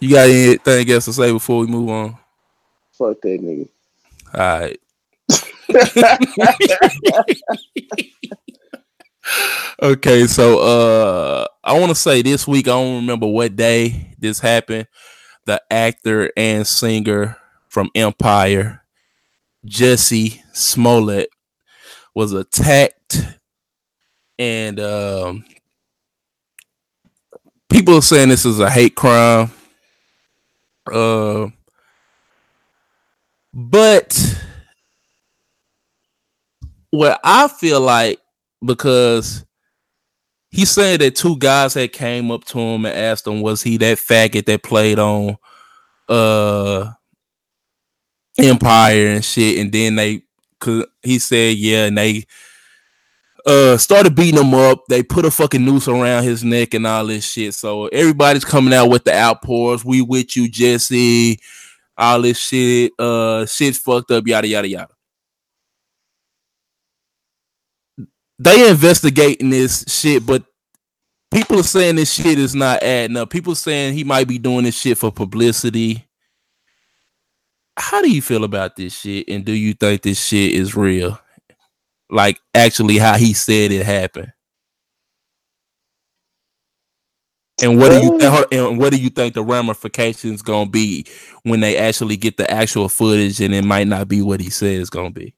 You got anything else to say before we move on? Fuck that nigga. All right. *laughs* okay, so uh I want to say this week, I don't remember what day this happened. The actor and singer from Empire, Jussie Smollett, was attacked and um people are saying this is a hate crime. Uh but what I feel like because he said that two guys had came up to him and asked him, was he that faggot that played on uh Empire and shit, and then they could he said yeah, and they uh started beating him up. They put a fucking noose around his neck and all this shit. So everybody's coming out with the outpours. We with you, Jussie. All this shit. Uh shit's fucked up, yada yada yada. they investigating this shit, but people are saying this shit is not adding up. People saying he might be doing this shit for publicity. How do you feel about this shit? And do you think this shit is real? Like actually how he said it happened. And what do you th- and what do you think the ramifications gonna be when they actually get the actual footage and it might not be what he said it's gonna be?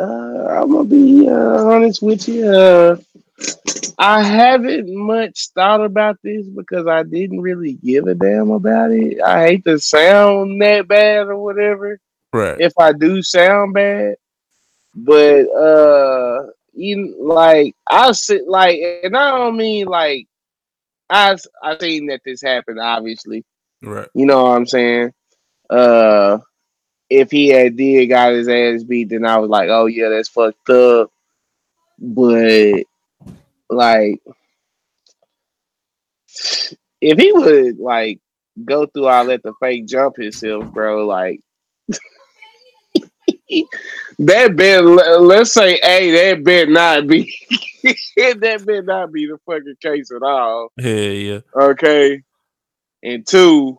Uh, I'm gonna be uh, honest with you. Uh, I haven't much thought about this because I didn't really give a damn about it. I hate to sound that bad or whatever. Right. If I do sound bad, but uh, you like I sit like, and I don't mean like I I seen that this happened. Obviously, right. You know what I'm saying? Uh, if he had did got his ass beat, then I was like, oh yeah, that's fucked up. But like, if he would like go through all that to fake jump himself, bro, like *laughs* that bet, let's say, A, that bet not be, *laughs* that bet not be the fucking case at all. Yeah, yeah. Okay. And two,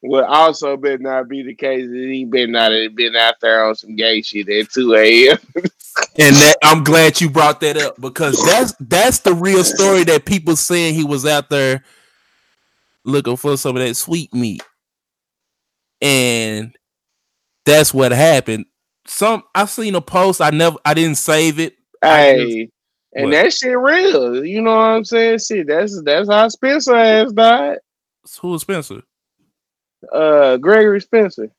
what also better not be the case is he been not been out there on some gay shit at 2 a.m. *laughs* and that I'm glad you brought that up because that's that's the real story that people saying he was out there looking for some of that sweet meat. And that's what happened. Some I've seen a post, I never I didn't save it. Hey, just, and what? that shit real. You know what I'm saying? Shit, that's that's how Spencer has died. Who is Spencer? Uh Gregory Spencer.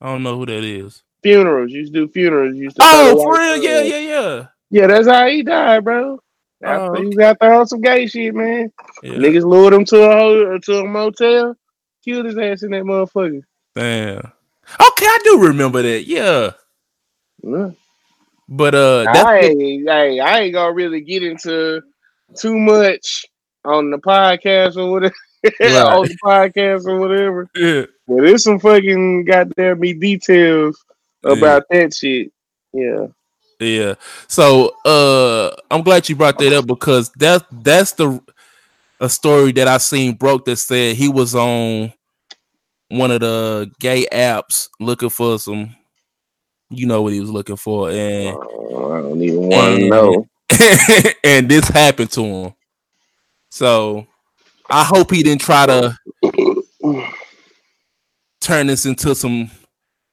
I don't know who that is. Funerals. Used to do funerals. Used to oh, for real? Yeah, yeah, yeah. Yeah, that's how he died, bro. After oh, okay. he was out there on some gay shit, man. Yeah. Niggas lured him to a to a motel, killed his ass in that motherfucker. Damn. Okay, I do remember that. Yeah. yeah. But uh, I ain't, hey, I ain't gonna really get into too much on the podcast or whatever. *laughs* Right. on the podcast or whatever. Yeah. But there's some fucking goddamn me details about yeah. that shit. Yeah. Yeah. So uh I'm glad you brought that up because that's that's the a story that I seen broke that said he was on one of the gay apps looking for some you know what he was looking for and uh, I don't even want to know. *laughs* and this happened to him. So I hope he didn't try to turn this into some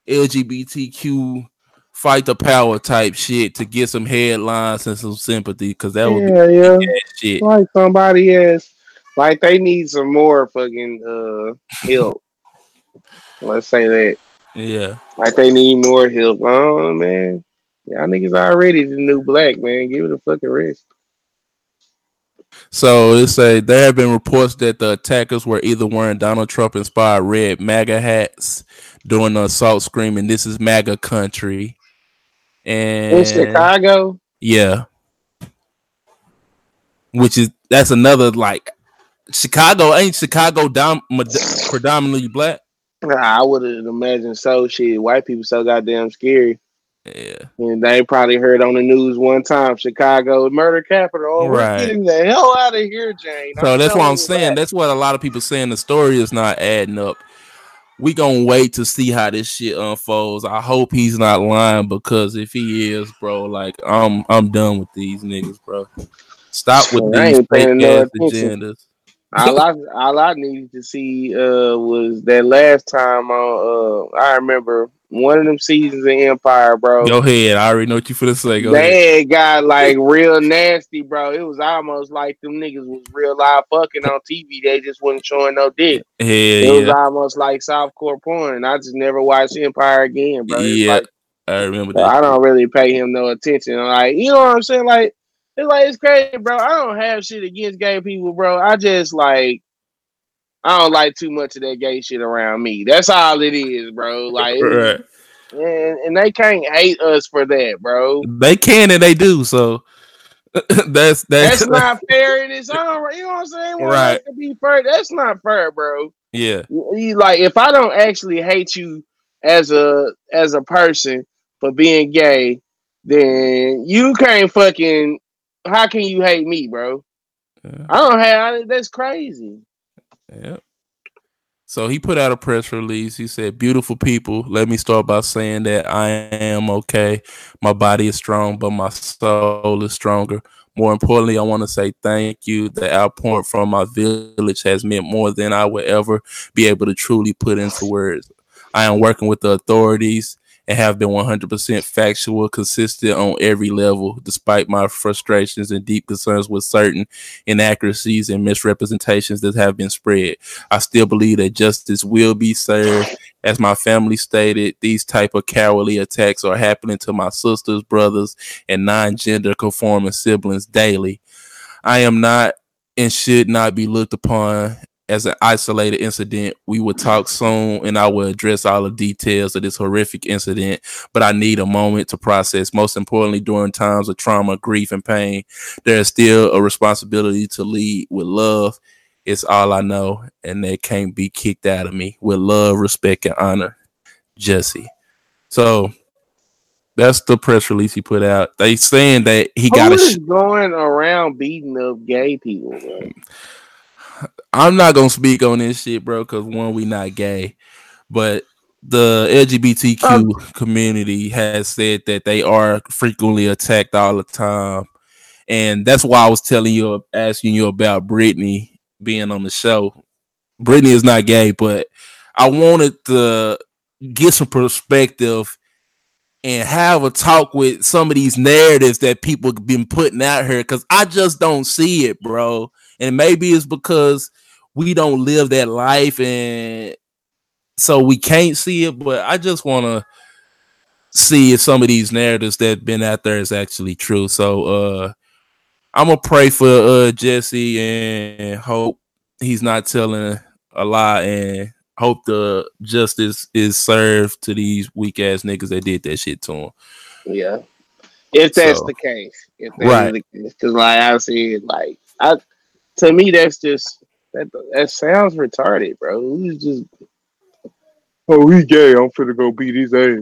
LGBTQ fight the power type shit to get some headlines and some sympathy because that would yeah, be yeah. shit. Like somebody has, like they need some more fucking uh help. Let's say that. Yeah. Like they need more help. Oh man. Y'all niggas already the new black man. Give it a fucking rest. So they say there have been reports that the attackers were either wearing Donald Trump inspired red MAGA hats during the assault screaming, This is MAGA country. And in Chicago? Yeah. Which is that's another like Chicago ain't Chicago dom- predominantly black? I would imagine so. Shit, white people so goddamn scary. Yeah. And they probably heard on the news one time Chicago murder capital. Oh, right. we're getting the hell out of here, Jane. So I'm that's what I'm saying. That. That's what a lot of people saying the story is not adding up. We gonna wait to see how this shit unfolds. I hope he's not lying because if he is, bro, like I'm I'm done with these niggas, bro. Stop with these fake ass agendas all I *laughs* all I needed to see uh, was that last time on. Uh, I remember one of them seasons of Empire, bro. Go ahead. I already know what you for to say. Go they ahead. got like real nasty, bro. It was almost like them niggas was real live fucking on TV. They just wasn't showing no dick. Yeah, it yeah. was almost like softcore porn. I just never watched Empire again, bro. yeah, like, I remember that. I don't really pay him no attention. Like, you know what I'm saying? Like, it's like it's crazy, bro. I don't have shit against gay people, bro. I just like I don't like too much of that gay shit around me. That's all it is, bro. Like, *laughs* right. and, and they can't hate us for that, bro. They can and they do. So *laughs* that's that's that's not *laughs* fair in its own. You know what I'm saying? Well, right. To be fair, that's not fair, bro. Yeah. You, like if I don't actually hate you as a as a person for being gay, then you can't fucking how can you hate me, bro? Yeah. I don't have that's crazy. Yeah. So he put out a press release. He said, Beautiful people, let me start by saying that I am okay. My body is strong, but my soul is stronger. More importantly, I want to say thank you. The outpouring from my village has meant more than I would ever be able to truly put into words. I am working with the authorities and have been 100% factual, consistent on every level, despite my frustrations and deep concerns with certain inaccuracies and misrepresentations that have been spread. I still believe that justice will be served. As my family stated, these type of cowardly attacks are happening to my sisters, brothers, and non-gender conforming siblings daily. I am not and should not be looked upon as an isolated incident. We will talk soon and I will address all the details of this horrific incident, but I need a moment to process. Most importantly, during times of trauma, grief, and pain, there is still a responsibility to lead with love. It's all I know, and that can't be kicked out of me. With love, respect, and honor, Jussie. So That's the press release he put out. They saying that he Who got a. is Sh- going around beating up gay people? I'm not gonna speak on this shit, bro, because one, we not gay, but the LGBTQ Um, community has said that they are frequently attacked all the time, and that's why I was telling you, asking you about Brittany being on the show. Brittany is not gay, but I wanted to get some perspective and have a talk with some of these narratives that people been putting out here because I just don't see it, bro. And maybe it's because we don't live that life and so we can't see it, but I just want to see if some of these narratives that been out there is actually true. So uh I'm gonna pray for uh Jussie and hope he's not telling a lie and hope the justice is served to these weak ass niggas that did that shit to him. Yeah. If that's So- the case. If that's Right. the case. Because like I said, like I to me that's just that that sounds retarded, bro. Who's just Oh, he's gay, I'm finna go beat his ass.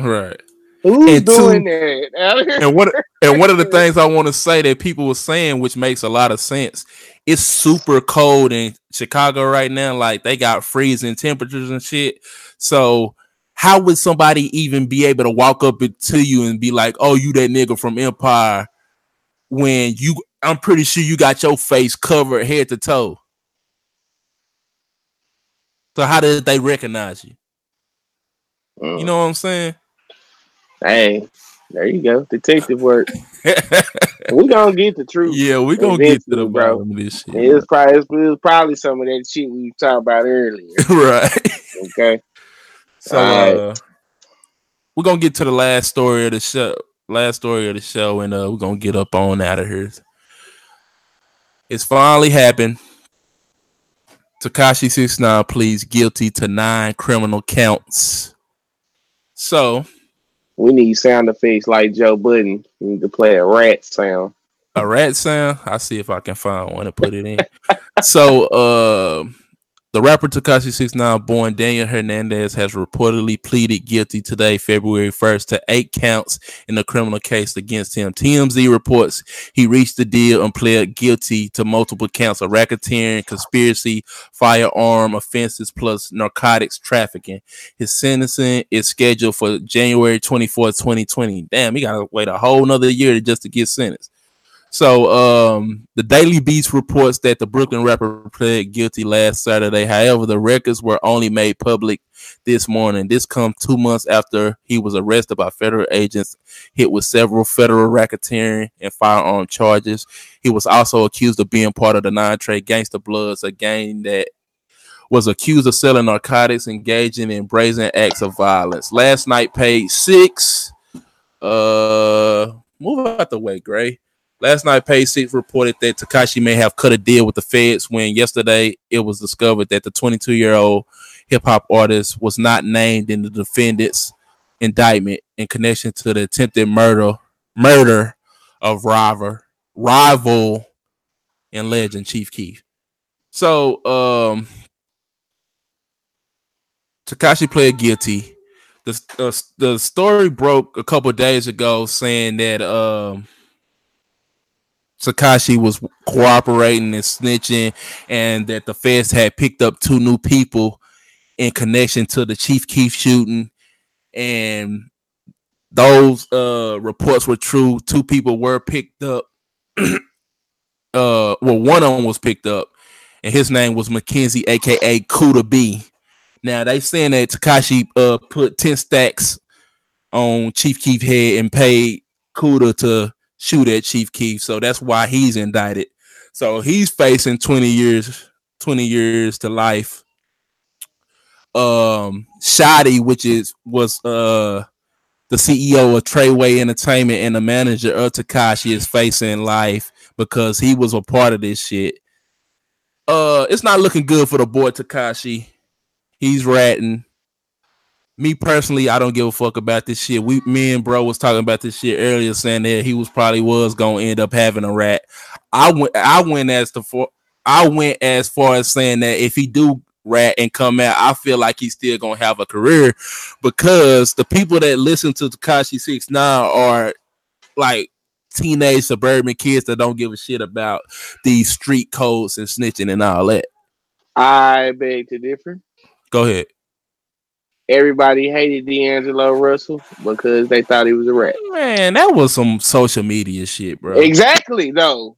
Right. Who's And two- doing that? *laughs* out here? And what and one of the things I want to say that people were saying, which makes a lot of sense, it's super cold in Chicago right now. Like they got freezing temperatures and shit. So how would somebody even be able to walk up to you and be like, "Oh, you that nigga from Empire?" When you, I'm pretty sure you got your face covered head to toe. So how did they recognize you? Mm. You know what I'm saying? Hey, there you go. Detective work. *laughs* we gonna get the truth. yeah, we gonna get to the bottom of this shit. It was probably it probably some of that shit we talked about earlier. *laughs* right. Okay. So Alright. uh, we're gonna get to the last story of the show. Last story of the show, and uh, we're gonna get up on out of here. It's finally happened. Tekashi Six Nine pleads guilty to nine criminal counts. So We need sound effects like Joe Budden. We need to play a rat sound. a rat sound. I'll see if I can find one and put it in. so uh the rapper Tekashi 69 born Daniel Hernandez has reportedly pleaded guilty today, February 1st, to eight counts in the criminal case against him. TMZ reports he reached the deal and pled guilty to multiple counts of racketeering, conspiracy, firearm offenses, plus narcotics trafficking. His sentencing is scheduled for January 24, 2020. Damn, he gotta wait a whole nother year just to get sentenced. So um the Daily Beast reports that the Brooklyn rapper pled guilty last Saturday. However, the records were only made public this morning. This comes two months after he was arrested by federal agents, hit with several federal racketeering and firearm charges. He was also accused of being part of the Nine Trey Gangster Bloods, a gang that was accused of selling narcotics, engaging in brazen acts of violence. Last night, Page Six. Uh, move out the way, Gray. Last night, Page Six reported that Tekashi may have cut a deal with the feds when yesterday it was discovered that the 22 year old hip hop artist was not named in the defendant's indictment in connection to the attempted murder murder of rival rival and legend Chief Keef. So, um, Tekashi pled guilty. The, the the story broke a couple days ago saying that um Tekashi was cooperating and snitching, and that the feds had picked up two new people in connection to the Chief Keef shooting, and those uh reports were true. Two people were picked up. *clears throat* uh, well, one of them was picked up, and his name was McKenzie, aka Kooda B. Now they saying that Tekashi uh put ten stacks on Chief Keef head and paid Kooda to shoot at Chief Keef, so that's why he's indicted. So he's facing 20 years, 20 years to life. Um Shotti, which is was uh the CEO of Treyway Entertainment and the manager of Tekashi is facing life because he was a part of this shit. Uh it's not looking good for the boy Tekashi. He's ratting. Me personally, I don't give a fuck about this shit. We, me and bro was talking about this shit earlier, saying that he was probably was gonna end up having a rat. I went, I went as the for, I went as far as saying that if he do rat and come out, I feel like he's still gonna have a career because the people that listen to Tekashi Six Nine are like teenage suburban kids that don't give a shit about these street codes and snitching and all that. I beg to differ. Go ahead. Everybody hated D'Angelo Russell because they thought he was a rat. Man, that was some social media shit, bro. Exactly, though.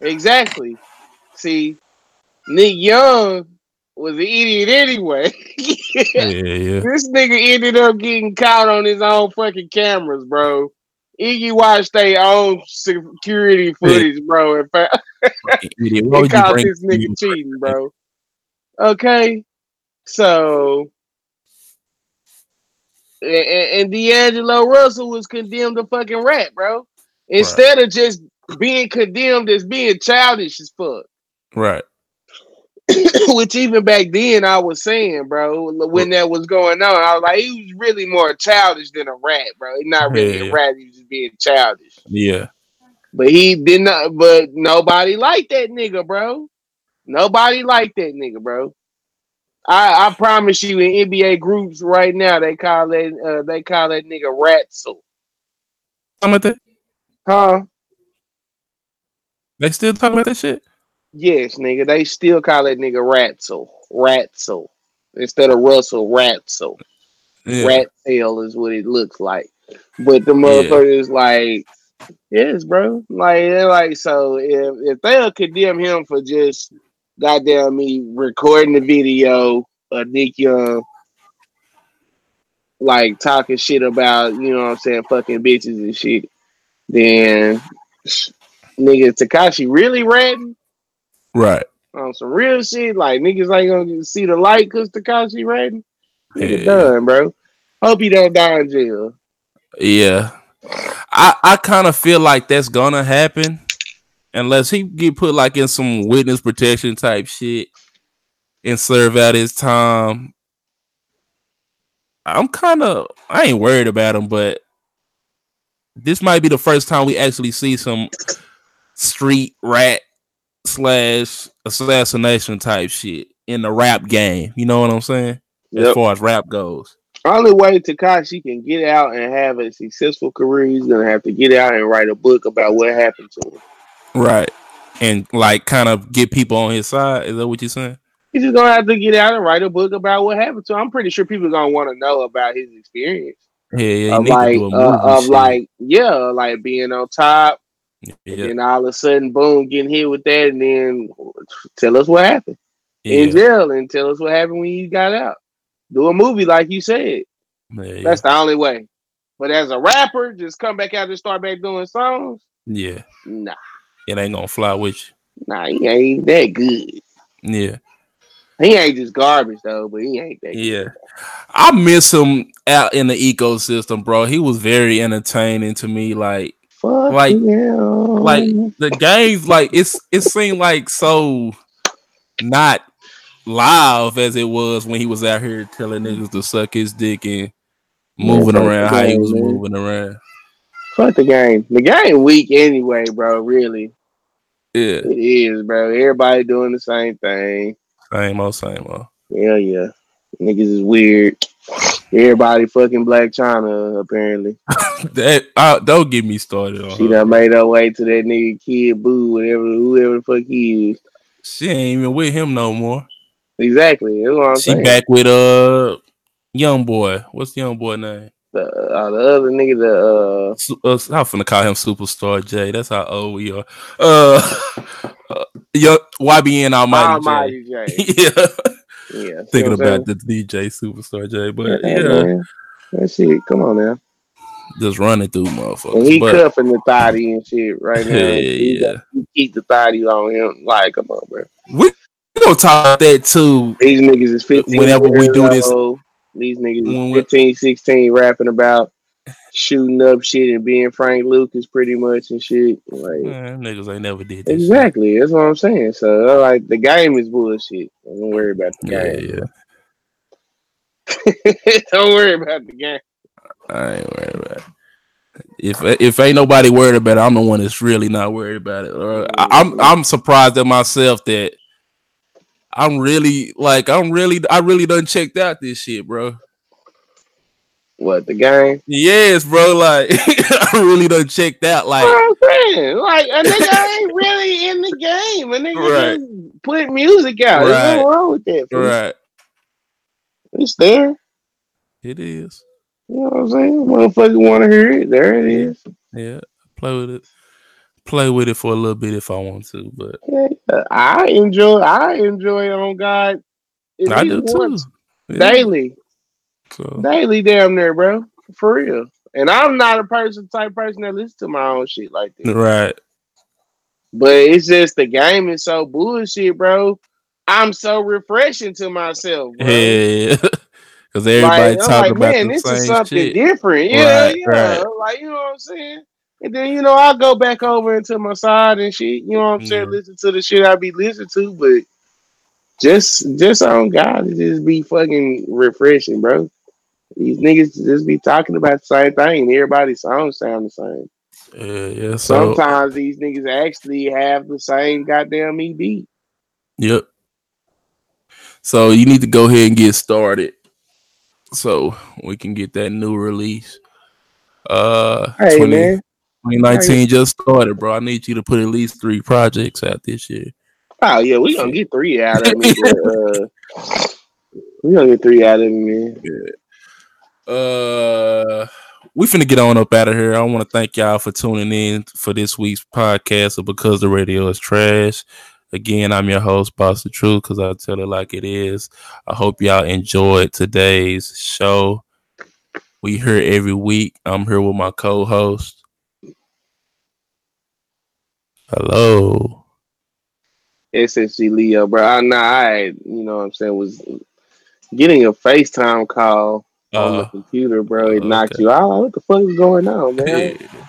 Exactly. See, Nick Young was an idiot anyway. yeah, yeah. *laughs* This nigga ended up getting caught on his own fucking cameras, bro. Iggy watched their own security footage, bro, and found *laughs* Idiot. Why they would you caught this nigga cheating, bro. Okay, so and, and D'Angelo Russell was condemned a fucking rat, bro. Instead of just being condemned as being childish as fuck. Right. *coughs* Which even back then I was saying, bro, when that was going on, I was like, he was really more childish than a rat, bro. He's not really Yeah. a rat, he was just being childish. Yeah. But he did not. But nobody liked that nigga, bro. Nobody liked that nigga, bro. I, I promise you, in NBA groups right now, they call that uh, they call that nigga Ratzel, Talking about that? huh? They still talking about that shit? Yes, nigga. They still call that nigga Ratzel, Ratzel, instead of Russell Ratzel. Yeah. Rat tail is what it looks like. But the motherfuckers like, yes, bro. Like, they're like so if if they'll condemn him for just goddamn me recording the video of Nick Young like talking shit about, you know what I'm saying, fucking bitches and shit, then nigga Tekashi really ratting Right. on some real shit. Like niggas ain't gonna see the light because Tekashi ratting. Nigga Yeah. done, bro. Hope he don't die in jail. Yeah. I I kind of feel like that's gonna happen unless he get put like in some witness protection type shit and serve out his time. I'm kind of I ain't worried about him, but this might be the first time we actually see some street rat slash assassination type shit in the rap game. You know what I'm saying? As far as rap goes. Only way Tekashi can get out and have a successful career, he's gonna have to get out and write a book about what happened to him. Right. And like kind of get people on his side. Is that what you're saying? He's just gonna have to get out and write a book about what happened to him. I'm pretty sure people are gonna want to know about his experience Yeah, yeah. of like do a uh, of shit. like yeah, like being on top, yeah, and all of a sudden, boom, getting hit with that, and then tell us what happened in jail, and tell us what happened when you got out. Do a movie like you said. yeah, yeah. That's the only way. But as a rapper, just come back out and start back doing songs. yeah. Nah, It ain't gonna fly with you. nah, he ain't that good. Yeah, He ain't just garbage though, but he ain't that. yeah. I miss him out in the ecosystem, bro. He was very entertaining to me. Like Fuck Like- yeah. like the games, like it's it seemed like so not live as it was when he was out here telling niggas to suck his dick and moving fuck around the how he was man. moving around. fuck the game. The game weak anyway, bro. Really, Yeah, it is, bro. Everybody doing the same thing. same old, same old. Yeah, yeah. Niggas is weird. Everybody fucking Blac Chyna apparently. *laughs* That uh, don't get me started on She done made her way to that nigga Kid Buu, whatever, whoever the fuck he is. She ain't even with him no more. Exactly. That's what I'm she saying. back with uh young boy. What's the young boy name? The, uh, the other nigga, the uh, uh, I'm finna call him Superstar Jay. That's how old we are. Uh, uh yo, YBN Almighty, Almighty Jay. J. *laughs* yeah, Yeah. thinking about the DJ Superstar Jay, but yeah, man. That shit, come on now. just running through And he motherfuckers. But cuffing the thotty and shit right now. yeah, He yeah, got- he keep the thotty on him. Like, come on, bro. we we gonna talk about that too. These niggas is 15. Whenever we do this- old. These niggas When is we- 15, 16 rapping about shooting up shit and being Frank Lucas pretty much and shit. Like, Man, niggas ain't never did this. shit. exactly. That's what I'm saying. So, like, the game is bullshit. Don't worry about the game. yeah. *laughs* Don't worry about the game. I ain't worried about it. If if ain't nobody worried about it, I'm the one that's really not worried about it. Or I- I'm mm-hmm. I'm surprised at myself that I'm really like I'm really I really done checked out this shit, bro. What the game? Yes, bro. Like *laughs* I really done checked out. Like I'm saying, like a nigga ain't really in the game. A nigga Right. just put music out. There's Right. nothing wrong with that. right. It's there. It is. You know what I'm saying? Motherfucker want to hear it. There it is. Yeah. Play with it. Play with it for a little bit if I want to, but Yeah, I enjoy. I enjoy it on God. I do too. Yeah, Daily, so, daily, damn there, bro. For real. And I'm not a person type person that listens to my own shit like that. right. But it's just the game is so bullshit, bro. I'm so refreshing to myself, bro. Yeah. *laughs* Because everybody Like, talking like, about man, the this same is something shit. different. Yeah, Right, yeah. right. Like, you know what I'm saying? And then, you know, I go back over into my side and shit. You know what I'm saying? Yeah. Listen to the shit I be listening to, but just just on God, it just be fucking refreshing, bro. These niggas just be talking about the same thing. Everybody's songs sound the same. Yeah, yeah. So Sometimes these niggas actually have the same goddamn E EB. Yep. So you need to go ahead and get started, so we can get that new release. Uh, Hey 20 man. 2019 just started, bro. I need you to put at least three projects out this year. Oh yeah, we gonna get three out of me. *laughs* uh, we gonna get three out of me, man. Uh, we finna get on up out of here. I want to thank y'all for tuning in for this week's podcast of Because the Radio is Trash. Again, I'm your host, Boss the Truth, because I tell it like it is. I hope y'all enjoyed today's show. We here every week. I'm here with my co-host. Hello. SSG Leo, bro. I know I, you know what I'm saying, was getting a FaceTime call on the Uh, computer, bro. It knocked you out. What the fuck is going on, man? yeah.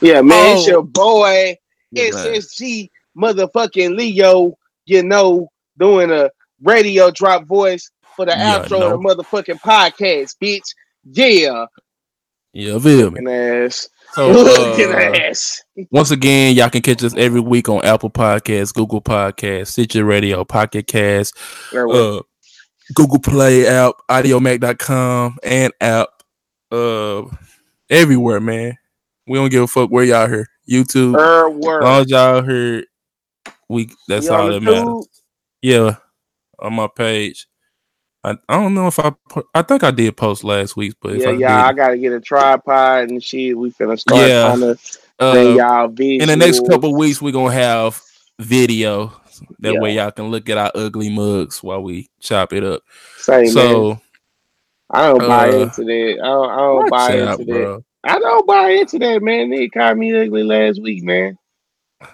Yeah, man, it's Oh. your boy. SSG motherfucking Leo, you know, doing a radio drop voice for the Yeah, outro no. of the motherfucking podcast, bitch. Yeah, Yeah, feel me. ass, So, *laughs* looking uh, ass. Once again, y'all can catch us every week on Apple Podcasts, Google Podcasts, Stitcher Radio, Pocket Cast, uh, Google Play app, Audiomack.com, and app. Uh, everywhere, man. We don't give a fuck where y'all here. YouTube. Er As long as y'all here, we that's on all that matters. Yeah, on my page. I, I don't know if I I think I did post last week, but Yeah, I yeah, I gotta get a tripod and shit. We finna start Yeah. to bring uh, y'all visuals. in the next couple weeks we're gonna have video that Yeah. way y'all can look at our ugly mugs while we chop it up Say, man, so I don't buy uh, into that. I don't, I don't buy out, into that. bro. I don't buy into that, man. Nigga called me ugly last week, man.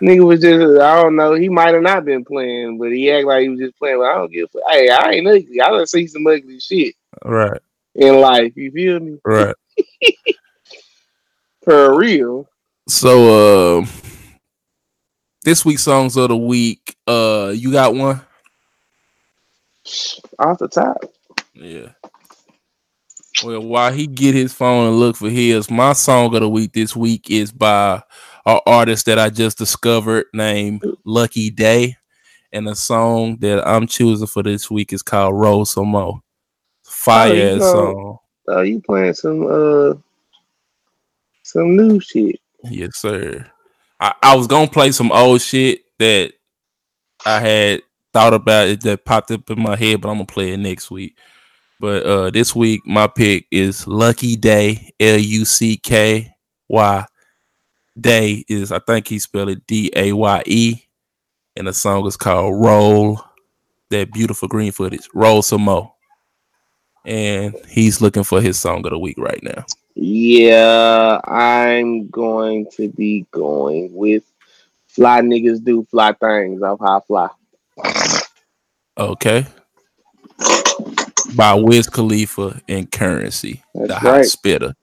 Nigga was just, I don't know. He might have not been playing, but he act like he was just playing. But I don't give a. Hey, I ain't ugly. I done see some ugly shit right in life. You feel me? right *laughs* For real. so uh this week's songs of the week uh you got one Off the top. yeah well while he get his phone and look for his my song of the week this week is by an artist that i just discovered named Lucky Daye and the song that i'm choosing for this week is called roll some more fire ass song Oh, you playing some uh some new shit. Yes, sir. I, I was gonna play some old shit that I had thought about it that popped up in my head, but I'm gonna play it next week. But uh this week my pick is Lucky Daye, L U C K Y. Day is I think he spelled it D A Y E, and the song is called Roll. That beautiful green footage, Roll some more. And he's looking for his song of the week right now. Yeah, I'm going to be going with Fly Niggas Do Fly Things off How Fly. Okay. By Wiz Khalifa and Curren$y, That's the hot right. spitter.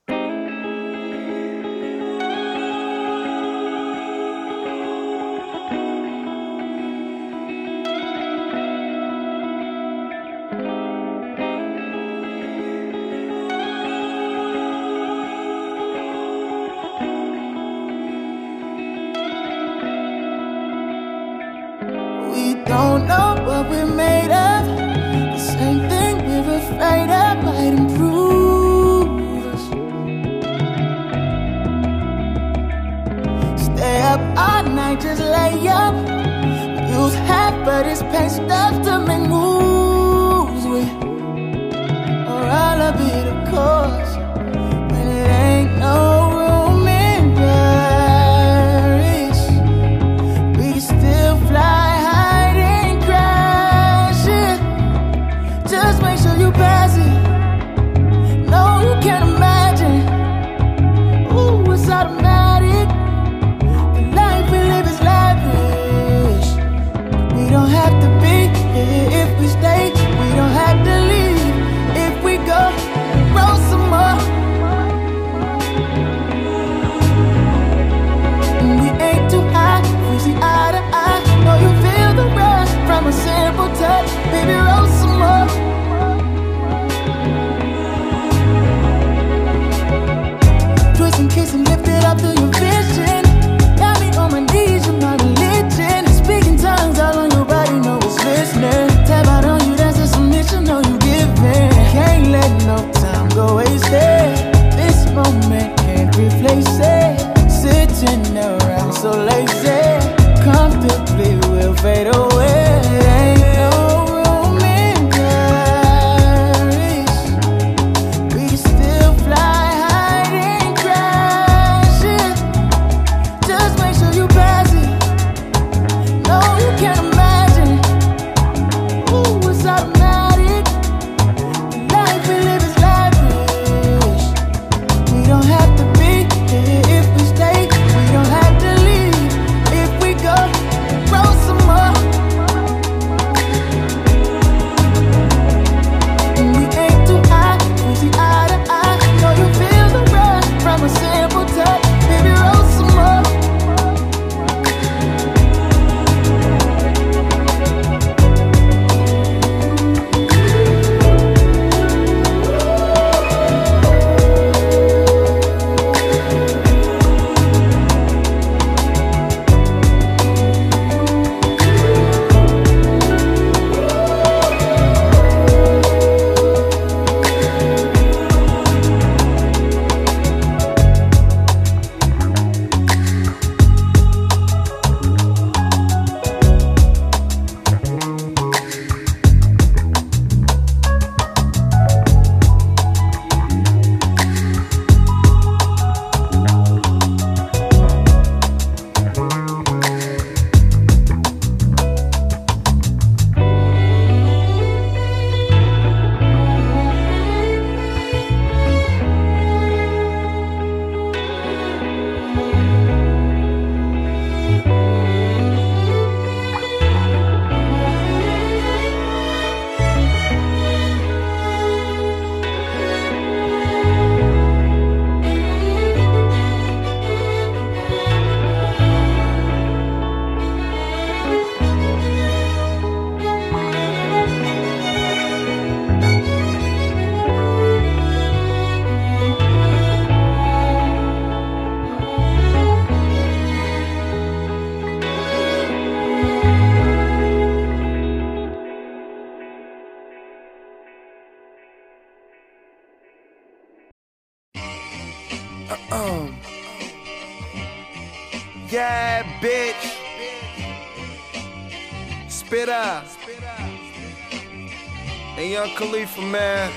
Khalifa, man.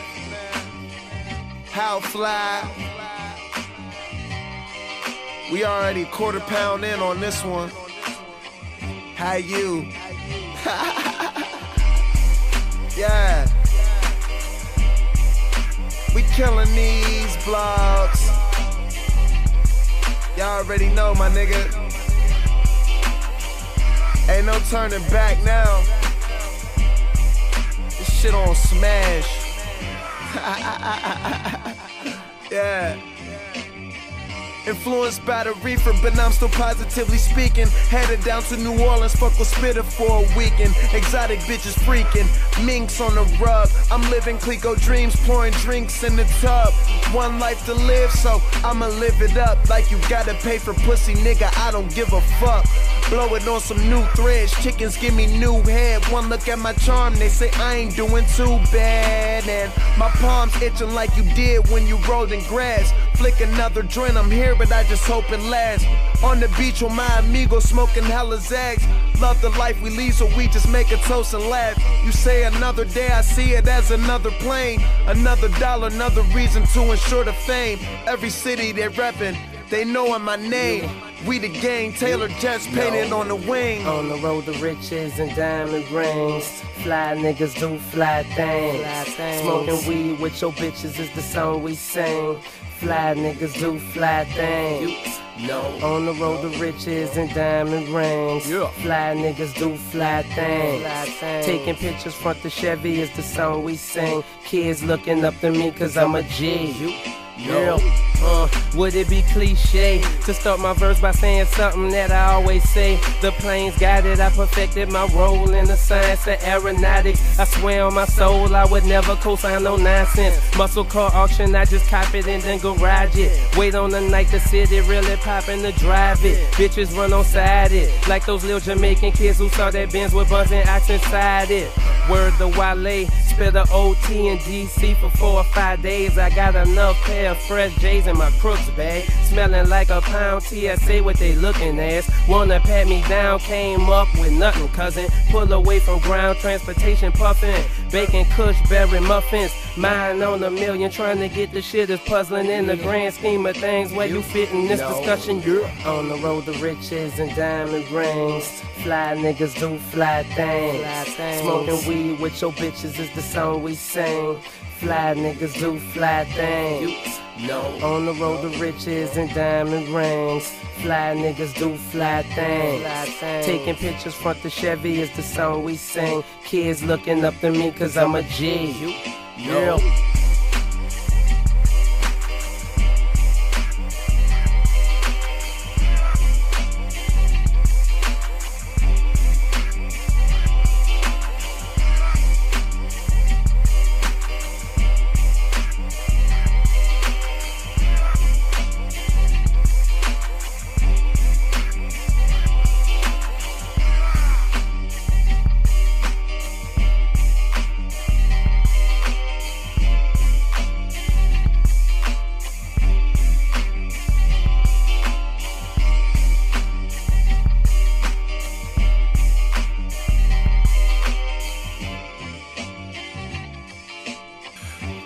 How fly. We already quarter pound in on this one. How you? *laughs* yeah. We killing these blogs. Y'all already know, my nigga. Ain't no turning back now shit on smash. *laughs* yeah. Influenced by the reefer, but I'm still positively speaking. Headed down to New Orleans, fuck with Spitta for a weekend. Exotic bitches freaking, minks on the rug. I'm living Clico dreams, pouring drinks in the tub. One life to live, so I'ma live it up. Like you gotta pay for pussy, nigga, I don't give a fuck. Blow it on some new threads. Chickens give me new head. One look at my charm, they say I ain't doing too bad. And my palms itching like you did when you rolled in grass. Flick another joint, I'm here, but I just hope it lasts. On the beach with my amigo, smoking hella zags. Love the life we lead, so we just make a toast and laugh. You say another day, I see it as another plane. Another dollar, another reason to ensure the fame. Every city they're reppin' they knowin' my name. We the gang, Taylor Jets painted on the wing. On the road to riches and diamond rings. Fly niggas do fly things. Smoking weed with your bitches is the song we sing. Fly niggas do fly things. No. On the road to riches and diamond rings. Yeah. Fly niggas do fly things. Taking pictures front the Chevy is the song we sing. Kids looking up to me cause I'm a G. Yeah. Uh, would it be cliche to start my verse by saying something that I always say? The planes got it, I perfected my role in the science of aeronautics. I swear on my soul, I would never co-sign no nonsense. Muscle car auction, I just cop it and then garage it. Wait on the night, the city really popping to drive it. Bitches run on side it, like those little Jamaican kids who saw that Benz with buzzing ox inside it. Word the Wale, spit a OT in DC for four or five days. I got enough pair fresh J's in my crooks bag. Smelling like a pound TSA, what they looking ass. Wanna pat me down, came up with nothing, cousin. Pull away from ground transportation, puffin'. Bacon, kush, berry muffins. Mine on a million, trying to get the shit is puzzling in the grand scheme of things. Where you fit in this discussion? You're on the road to riches and diamond rings. Fly niggas do fly things. Smoking weed with your bitches is the song we sing. Fly niggas do fly things. No. On the road to riches and diamond rings. Fly niggas do fly things. Taking pictures front the Chevy is the song we sing. Kids looking up to me cause I'm a G. No.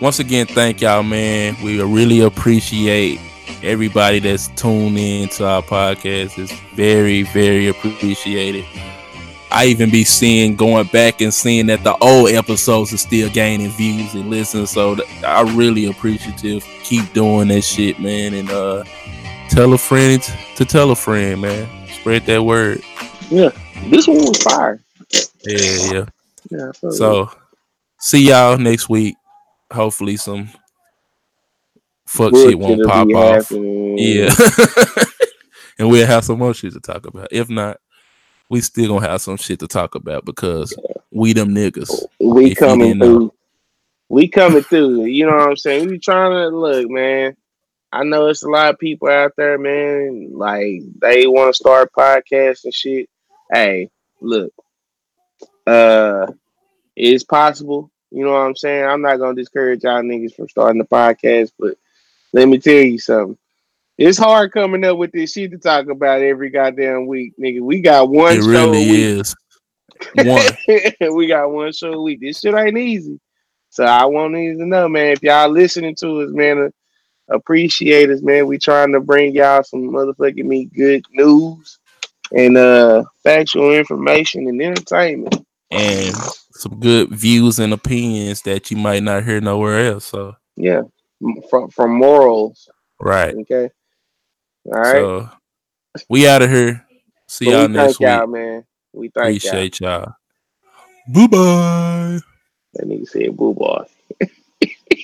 Once again, thank y'all, man. We really appreciate everybody that's tuned in to our podcast. It's very, very appreciated. I even be seeing going back and seeing that the old episodes are still gaining views and listens. So I really appreciative. Keep doing that shit, man. And uh tell a friend to tell a friend, man. Spread that word. Yeah, this one was fire. Yeah, yeah. Yeah. So see y'all next week. Hopefully some fuck Good shit won't pop off. happening. Yeah. *laughs* and we'll have some more shit to talk about. If not, we still gonna have some shit to talk about because we them niggas. we coming didn't know. through. We coming through. You know what I'm saying? We trying to look, man. I know it's a lot of people out there, man. Like they want to start podcasts and shit. Hey, look, uh, it's possible. You know what I'm saying? I'm not gonna discourage y'all niggas from starting the podcast, but let me tell you something. It's hard coming up with this shit to talk about every goddamn week, nigga. We got one It show really a week. is. One. *laughs* we got one show a week. This shit ain't easy. So I want niggas to know, man, if y'all listening to us, man, uh, appreciate us, man. We trying to bring y'all some motherfucking me good news and uh factual information and entertainment. And some good views and opinions that you might not hear nowhere else. So Yeah. From from morals. right. Okay. All right. So we out of here. See But y'all we next thank week. y'all, man. We thank y'all. Appreciate y'all. Bye bye. That nigga said boo boy. *laughs*